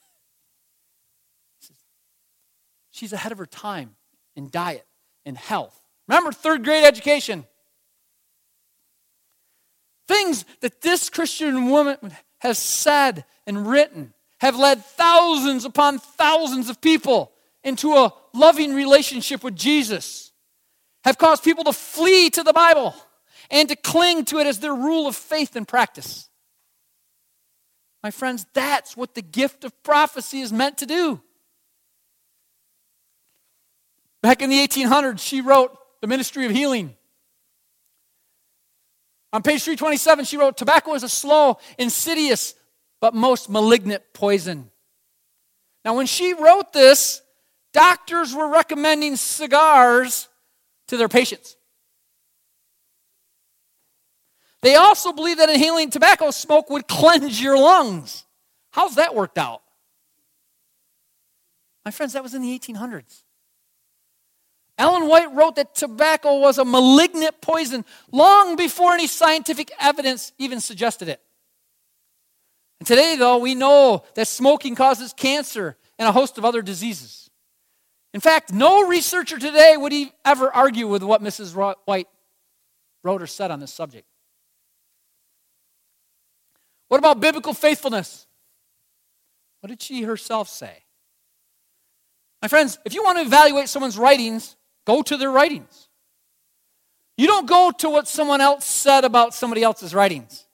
She's ahead of her time in diet and health. Remember, third grade education. Things that this Christian woman has said and written have led thousands upon thousands of people into a loving relationship with Jesus have caused people to flee to the Bible and to cling to it as their rule of faith and practice. My friends, that's what the gift of prophecy is meant to do. Back in the 1800s, she wrote The Ministry of Healing. On page 327, she wrote Tobacco is a slow, insidious, but most malignant poison. Now, when she wrote this, doctors were recommending cigars to their patients. They also believed that inhaling tobacco smoke would cleanse your lungs. How's that worked out? My friends, that was in the 1800s. Ellen White wrote that tobacco was a malignant poison long before any scientific evidence even suggested it. And today, though, we know that smoking causes cancer and a host of other diseases. In fact, no researcher today would ever argue with what Mrs. White wrote or said on this subject. What about biblical faithfulness? What did she herself say? My friends, if you want to evaluate someone's writings, go to their writings. You don't go to what someone else said about somebody else's writings.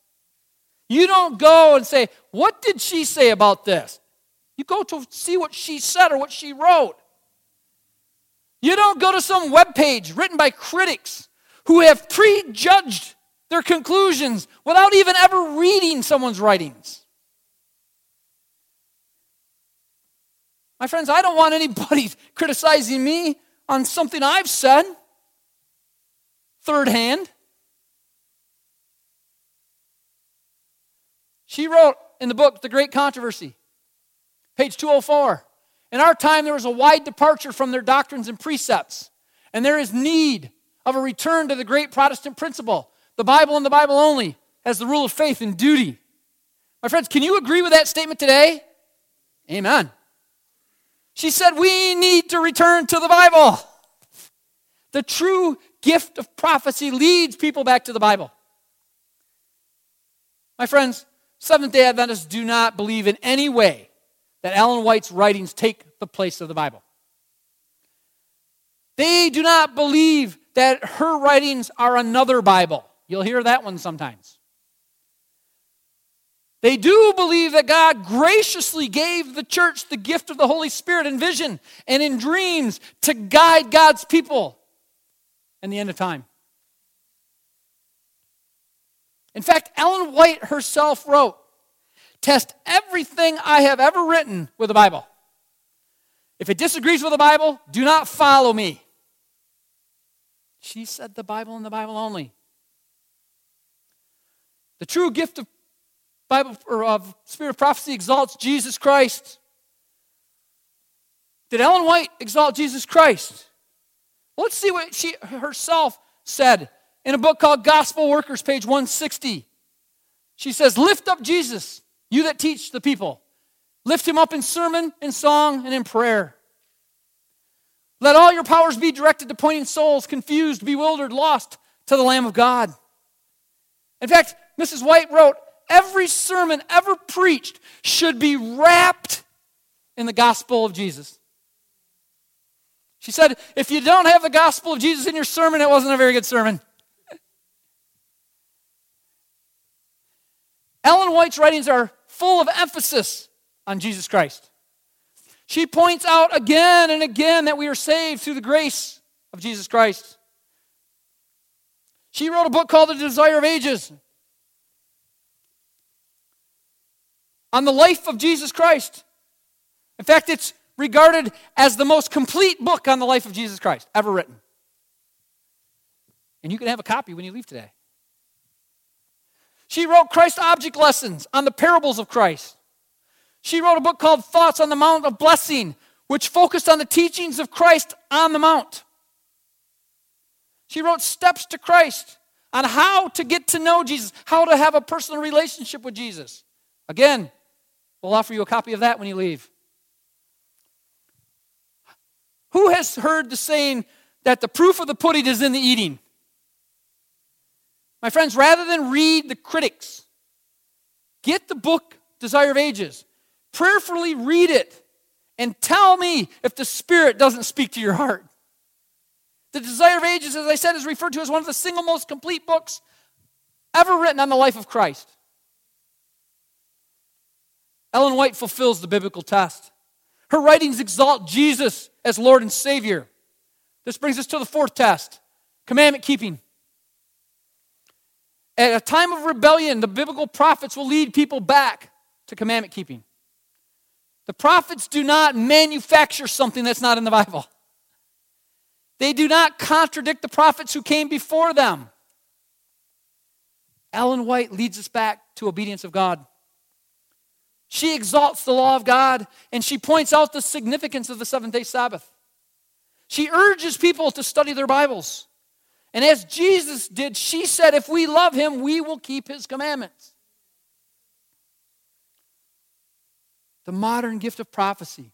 You don't go and say, What did she say about this? You go to see what she said or what she wrote. You don't go to some web page written by critics who have prejudged their conclusions, without even ever reading someone's writings. My friends, I don't want anybody criticizing me on something I've said third hand. She wrote in the book, The Great Controversy, page 204. In our time, there was a wide departure from their doctrines and precepts, and there is need of a return to the great Protestant principle the Bible and the Bible only as the rule of faith and duty. My friends, can you agree with that statement today? Amen. She said, We need to return to the Bible. The true gift of prophecy leads people back to the Bible. My friends, Seventh day Adventists do not believe in any way that Ellen White's writings take the place of the Bible. They do not believe that her writings are another Bible. You'll hear that one sometimes. They do believe that God graciously gave the church the gift of the Holy Spirit in vision and in dreams to guide God's people in the end of time. In fact, Ellen White herself wrote, Test everything I have ever written with the Bible. If it disagrees with the Bible, do not follow me. She said the Bible and the Bible only. The true gift of Bible or of spirit of prophecy exalts Jesus Christ. Did Ellen White exalt Jesus Christ? Well, let's see what she herself said in a book called Gospel Workers, page 160. She says, Lift up Jesus, you that teach the people. Lift him up in sermon, in song, and in prayer. Let all your powers be directed to pointing souls, confused, bewildered, lost, to the Lamb of God. In fact, Mrs. White wrote, every sermon ever preached should be wrapped in the gospel of Jesus. She said, if you don't have the gospel of Jesus in your sermon, it wasn't a very good sermon. Ellen White's writings are full of emphasis on Jesus Christ. She points out again and again that we are saved through the grace of Jesus Christ. She wrote a book called The Desire of Ages on the life of Jesus Christ. In fact, it's regarded as the most complete book on the life of Jesus Christ ever written. And you can have a copy when you leave today. She wrote Christ Object Lessons on the parables of Christ. She wrote a book called Thoughts on the Mount of Blessing, which focused on the teachings of Christ on the Mount. She wrote Steps to Christ on how to get to know Jesus, how to have a personal relationship with Jesus. Again, we'll offer you a copy of that when you leave. Who has heard the saying that the proof of the pudding is in the eating? My friends, rather than read the critics, get the book Desire of Ages, prayerfully read it, and tell me if the Spirit doesn't speak to your heart. The Desire of Ages, as I said, is referred to as one of the single most complete books ever written on the life of Christ. Ellen White fulfills the biblical test. Her writings exalt Jesus as Lord and Savior. This brings us to the fourth test commandment keeping. At a time of rebellion, the biblical prophets will lead people back to commandment keeping. The prophets do not manufacture something that's not in the Bible. They do not contradict the prophets who came before them. Ellen White leads us back to obedience of God. She exalts the law of God and she points out the significance of the seventh day Sabbath. She urges people to study their Bibles. And as Jesus did, she said, if we love him, we will keep his commandments. The modern gift of prophecy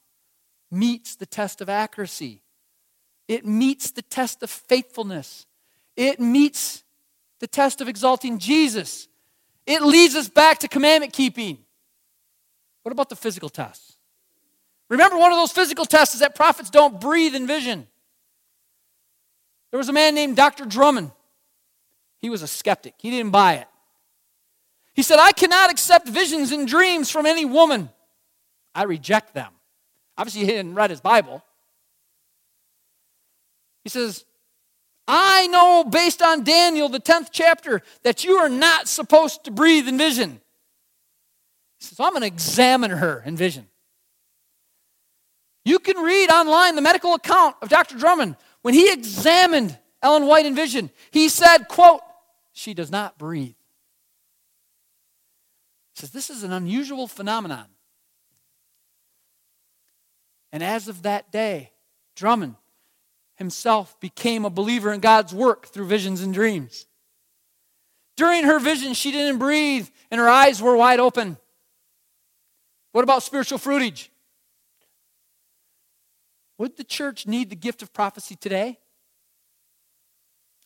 meets the test of accuracy, it meets the test of faithfulness, it meets the test of exalting Jesus. It leads us back to commandment keeping. What about the physical tests? Remember, one of those physical tests is that prophets don't breathe in vision. There was a man named Dr. Drummond. He was a skeptic, he didn't buy it. He said, I cannot accept visions and dreams from any woman. I reject them. Obviously, he didn't read his Bible. He says, I know based on Daniel, the 10th chapter, that you are not supposed to breathe in vision. Says, So I'm going to examine her in vision. You can read online the medical account of Dr. Drummond. When he examined Ellen White in vision, he said, quote, she does not breathe. He says, this is an unusual phenomenon. And as of that day, Drummond himself became a believer in God's work through visions and dreams. During her vision, she didn't breathe and her eyes were wide open. What about spiritual fruitage? Would the church need the gift of prophecy today?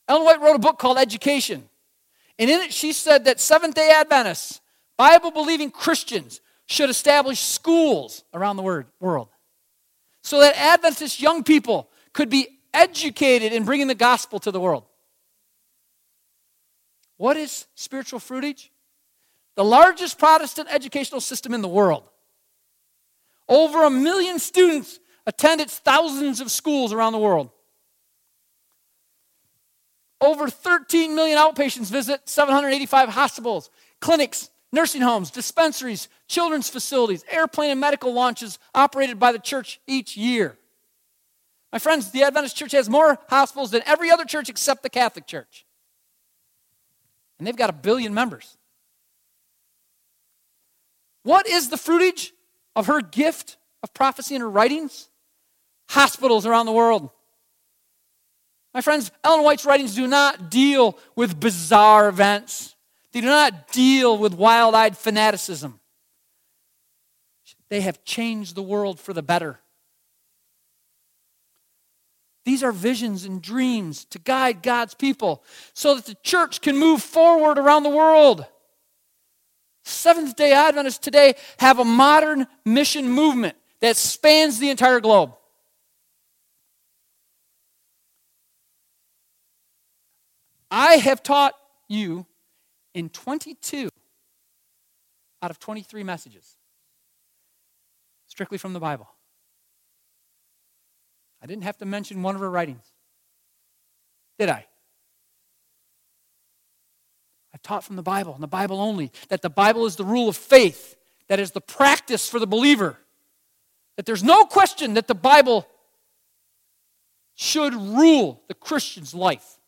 Ellen White wrote a book called Education. And in it, she said that Seventh day Adventists, Bible believing Christians, should establish schools around the world so that Adventist young people could be educated in bringing the gospel to the world. What is spiritual fruitage? The largest Protestant educational system in the world. Over a million students attend its thousands of schools around the world. Over 13 million outpatients visit 785 hospitals, clinics, nursing homes, dispensaries, children's facilities, airplane and medical launches operated by the church each year. My friends, the Adventist church has more hospitals than every other church except the Catholic church. And they've got a billion members. What is the fruitage of her gift of prophecy in her writings? Hospitals around the world. My friends, Ellen White's writings do not deal with bizarre events. They do not deal with wild eyed fanaticism. They have changed the world for the better. These are visions and dreams to guide God's people so that the church can move forward around the world. Seventh day Adventists today have a modern mission movement that spans the entire globe. I have taught you in 22 out of 23 messages, strictly from the Bible. I didn't have to mention one of her writings, did I? Taught from the Bible, and the Bible only, that the Bible is the rule of faith, that is the practice for the believer. That there's no question that the Bible should rule the Christian's life.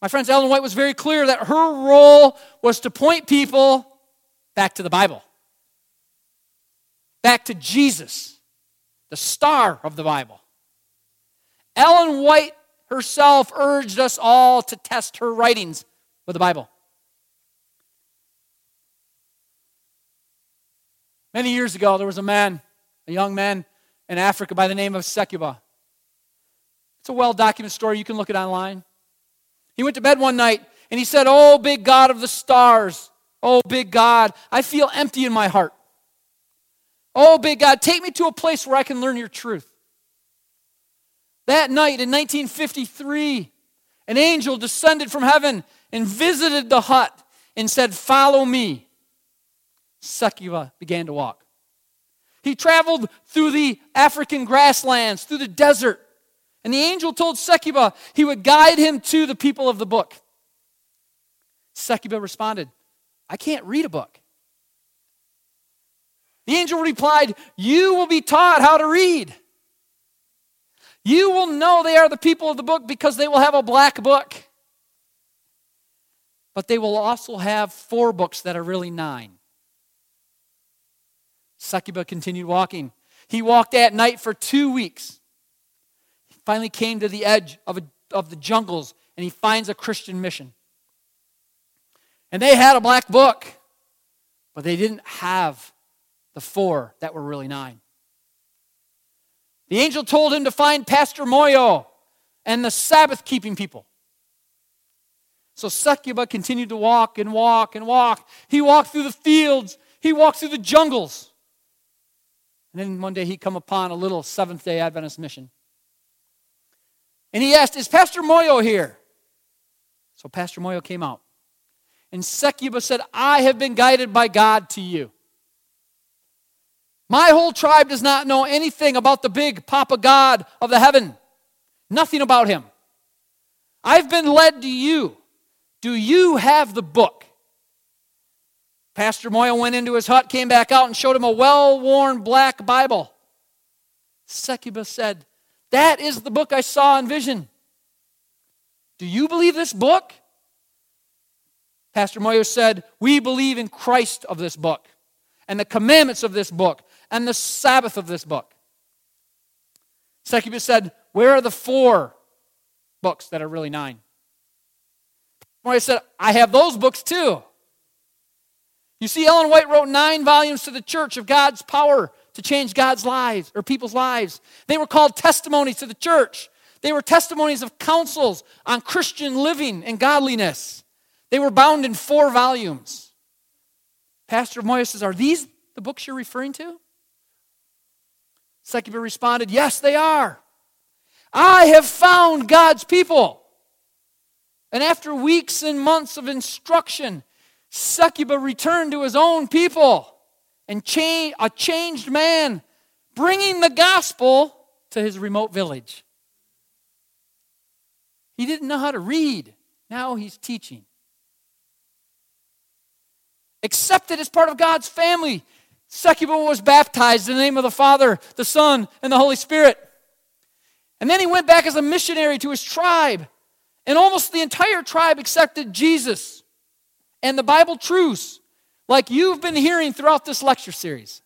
My friends, Ellen White was very clear that her role was to point people back to the Bible, back to Jesus, the star of the Bible. Ellen White herself urged us all to test her writings with the Bible. Many years ago, there was a man, a young man in Africa by the name of Sekubwa. It's a well documented story. You can look it online. He went to bed one night and he said, Oh, big God of the stars, oh, big God, I feel empty in my heart. Oh, big God, take me to a place where I can learn your truth. That night in 1953, an angel descended from heaven and visited the hut and said, Follow me. Sekubwa began to walk. He traveled through the African grasslands, through the desert, and the angel told Sekubwa he would guide him to the people of the book. Sekubwa responded, I can't read a book. The angel replied, You will be taught how to read. You will know they are the people of the book because they will have a black book. But they will also have four books that are really nine. Sekubwa continued walking. He walked at night for two weeks He finally came to the edge of, a, of the jungles and he finds a Christian mission. And they had a black book, but they didn't have the four that were really nine. The angel told him to find Pastor Moyo and the Sabbath keeping people. So Sekubwa continued to walk and walk and walk. He walked through the fields, he walked through the jungles. And then one day he come upon a little Seventh day Adventist mission. And he asked, Is Pastor Moyo here? So Pastor Moyo came out. And Sekubwa said, I have been guided by God to you. My whole tribe does not know anything about the big Papa God of the heaven. Nothing about him. I've been led to you. Do you have the book? Pastor Moyo went into his hut, came back out, and showed him a well worn black Bible. Sekubwa said, That is the book I saw in vision. Do you believe this book? Pastor Moyo said, We believe in Christ of this book, and the commandments of this book, and the Sabbath of this book. Sekubwa said, Where are the four books that are really nine? Moyo said, I have those books too. You see, Ellen White wrote nine volumes to the church of God's power to change God's lives or people's lives. They were called testimonies to the church. They were testimonies of counsels on Christian living and godliness. They were bound in four volumes. Pastor Moyo says, Are these the books you're referring to? Sekubwa responded, Yes, they are. I have found God's people. And after weeks and months of instruction, Sekubwa returned to his own people and change, a changed man, bringing the gospel to his remote village. He didn't know how to read. Now he's teaching. Accepted as part of God's family. Sekubwa was baptized in the name of the Father, the Son, and the Holy Spirit. And then he went back as a missionary to his tribe. And almost the entire tribe accepted Jesus and the Bible truths like you've been hearing throughout this lecture series.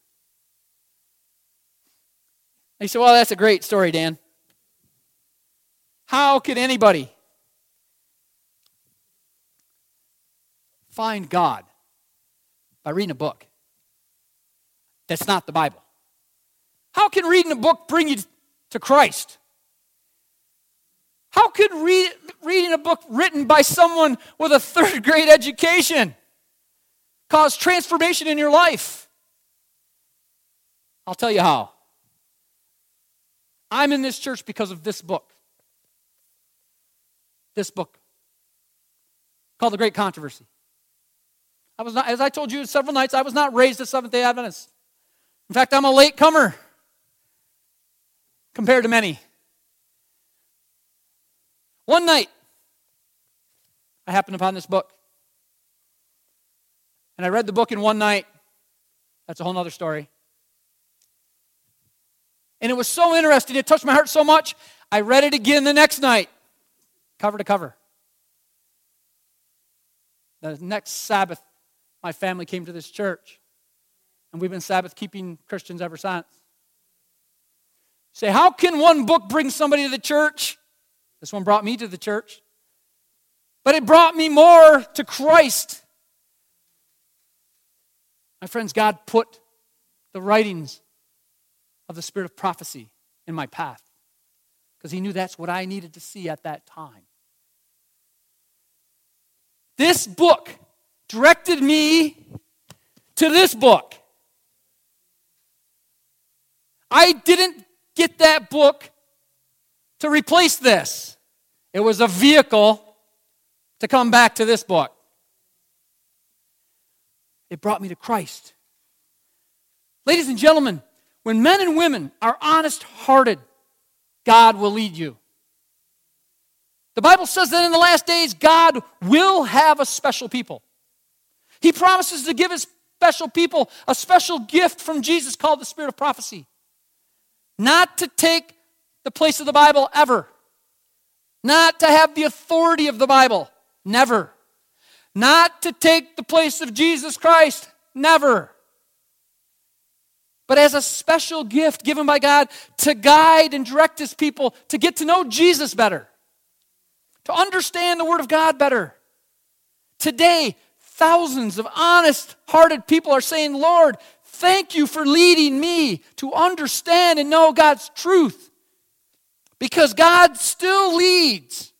You say, Well, that's a great story, Dan. How could anybody find God by reading a book that's not the Bible? How can reading a book bring you to Christ? How could read, reading a book written by someone with a third grade education cause transformation in your life? I'll tell you how. I'm in this church because of this book. This book called The Great Controversy. I was not, as I told you several nights, I was not raised a Seventh day Adventist. In fact, I'm a late comer compared to many. One night, I happened upon this book. And I read the book in one night. That's a whole other story. And it was so interesting. It touched my heart so much. I read it again the next night, cover to cover. The next Sabbath, my family came to this church. And we've been Sabbath keeping Christians ever since. Say, how can one book bring somebody to the church? This one brought me to the church. But it brought me more to Christ. My friends, God put the writings of the spirit of prophecy in my path because He knew that's what I needed to see at that time. This book directed me to this book. I didn't get that book to replace this. It was a vehicle to come back to this book. It brought me to Christ. Ladies and gentlemen, when men and women are honest hearted, God will lead you. The Bible says that in the last days, God will have a special people. He promises to give his special people a special gift from Jesus called the Spirit of prophecy. Not to take the place of the Bible ever, not to have the authority of the Bible. Never. Not to take the place of Jesus Christ. Never. But as a special gift given by God to guide and direct His people to get to know Jesus better, to understand the Word of God better. Today, thousands of honest hearted people are saying, Lord, thank you for leading me to understand and know God's truth. Because God still leads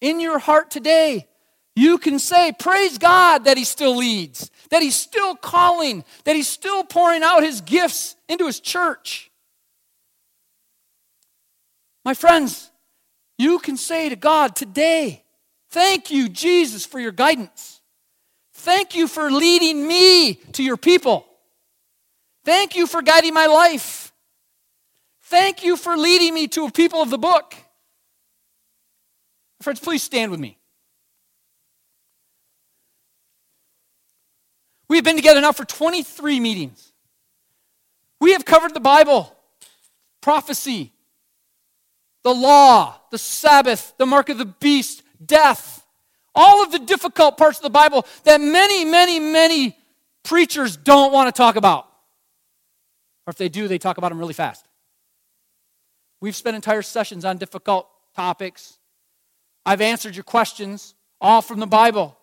in your heart today. You can say, Praise God that He still leads, that He's still calling, that He's still pouring out His gifts into His church. My friends, you can say to God today, Thank you, Jesus, for your guidance. Thank you for leading me to your people. Thank you for guiding my life. Thank you for leading me to a people of the book. Friends, please stand with me. We have been together now for 23 meetings. We have covered the Bible, prophecy, the law, the Sabbath, the mark of the beast, death, all of the difficult parts of the Bible that many, many, many preachers don't want to talk about. Or if they do, they talk about them really fast. We've spent entire sessions on difficult topics. I've answered your questions, all from the Bible.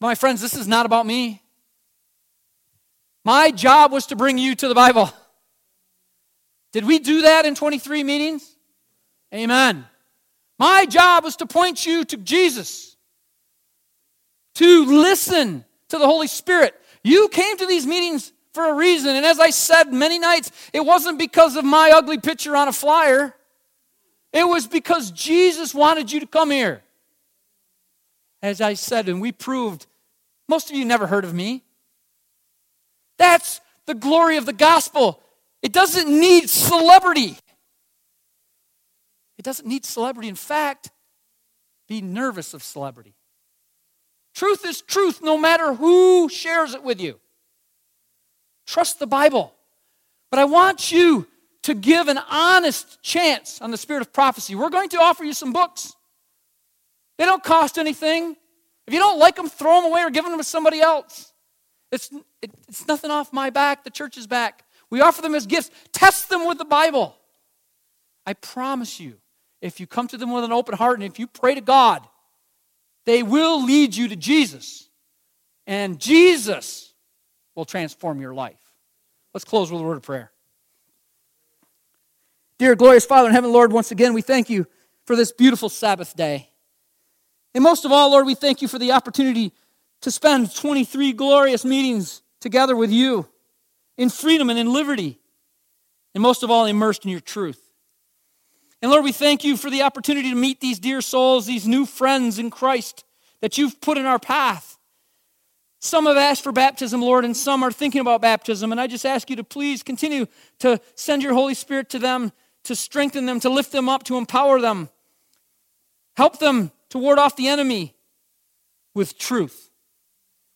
My friends, this is not about me. My job was to bring you to the Bible. Did we do that in 23 meetings? Amen. My job was to point you to Jesus, to listen to the Holy Spirit. You came to these meetings for a reason. And as I said many nights, it wasn't because of my ugly picture on a flyer, it was because Jesus wanted you to come here. As I said, and we proved, most of you never heard of me. That's the glory of the gospel. It doesn't need celebrity. It doesn't need celebrity. In fact, be nervous of celebrity. Truth is truth no matter who shares it with you. Trust the Bible. But I want you to give an honest chance on the spirit of prophecy. We're going to offer you some books. They don't cost anything. If you don't like them, throw them away or give them to somebody else. It's, it, it's nothing off my back, the church's back. We offer them as gifts. Test them with the Bible. I promise you, if you come to them with an open heart and if you pray to God, they will lead you to Jesus. And Jesus will transform your life. Let's close with a word of prayer. Dear glorious Father in heaven, Lord, once again, we thank you for this beautiful Sabbath day. And most of all, Lord, we thank you for the opportunity to spend 23 glorious meetings together with you in freedom and in liberty. And most of all, immersed in your truth. And Lord, we thank you for the opportunity to meet these dear souls, these new friends in Christ that you've put in our path. Some have asked for baptism, Lord, and some are thinking about baptism. And I just ask you to please continue to send your Holy Spirit to them, to strengthen them, to lift them up, to empower them. Help them to ward off the enemy with truth,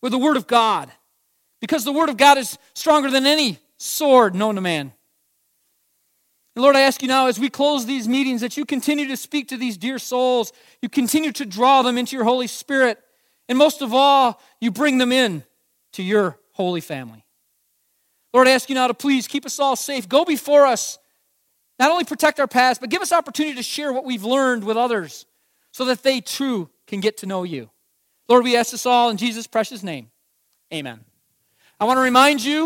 with the Word of God, because the Word of God is stronger than any sword known to man. And Lord, I ask you now as we close these meetings that you continue to speak to these dear souls. You continue to draw them into your Holy Spirit. And most of all, you bring them in to your holy family. Lord, I ask you now to please keep us all safe. Go before us. Not only protect our past, but give us opportunity to share what we've learned with others so that they too can get to know you. Lord, we ask this all in Jesus' precious name. Amen. I want to remind you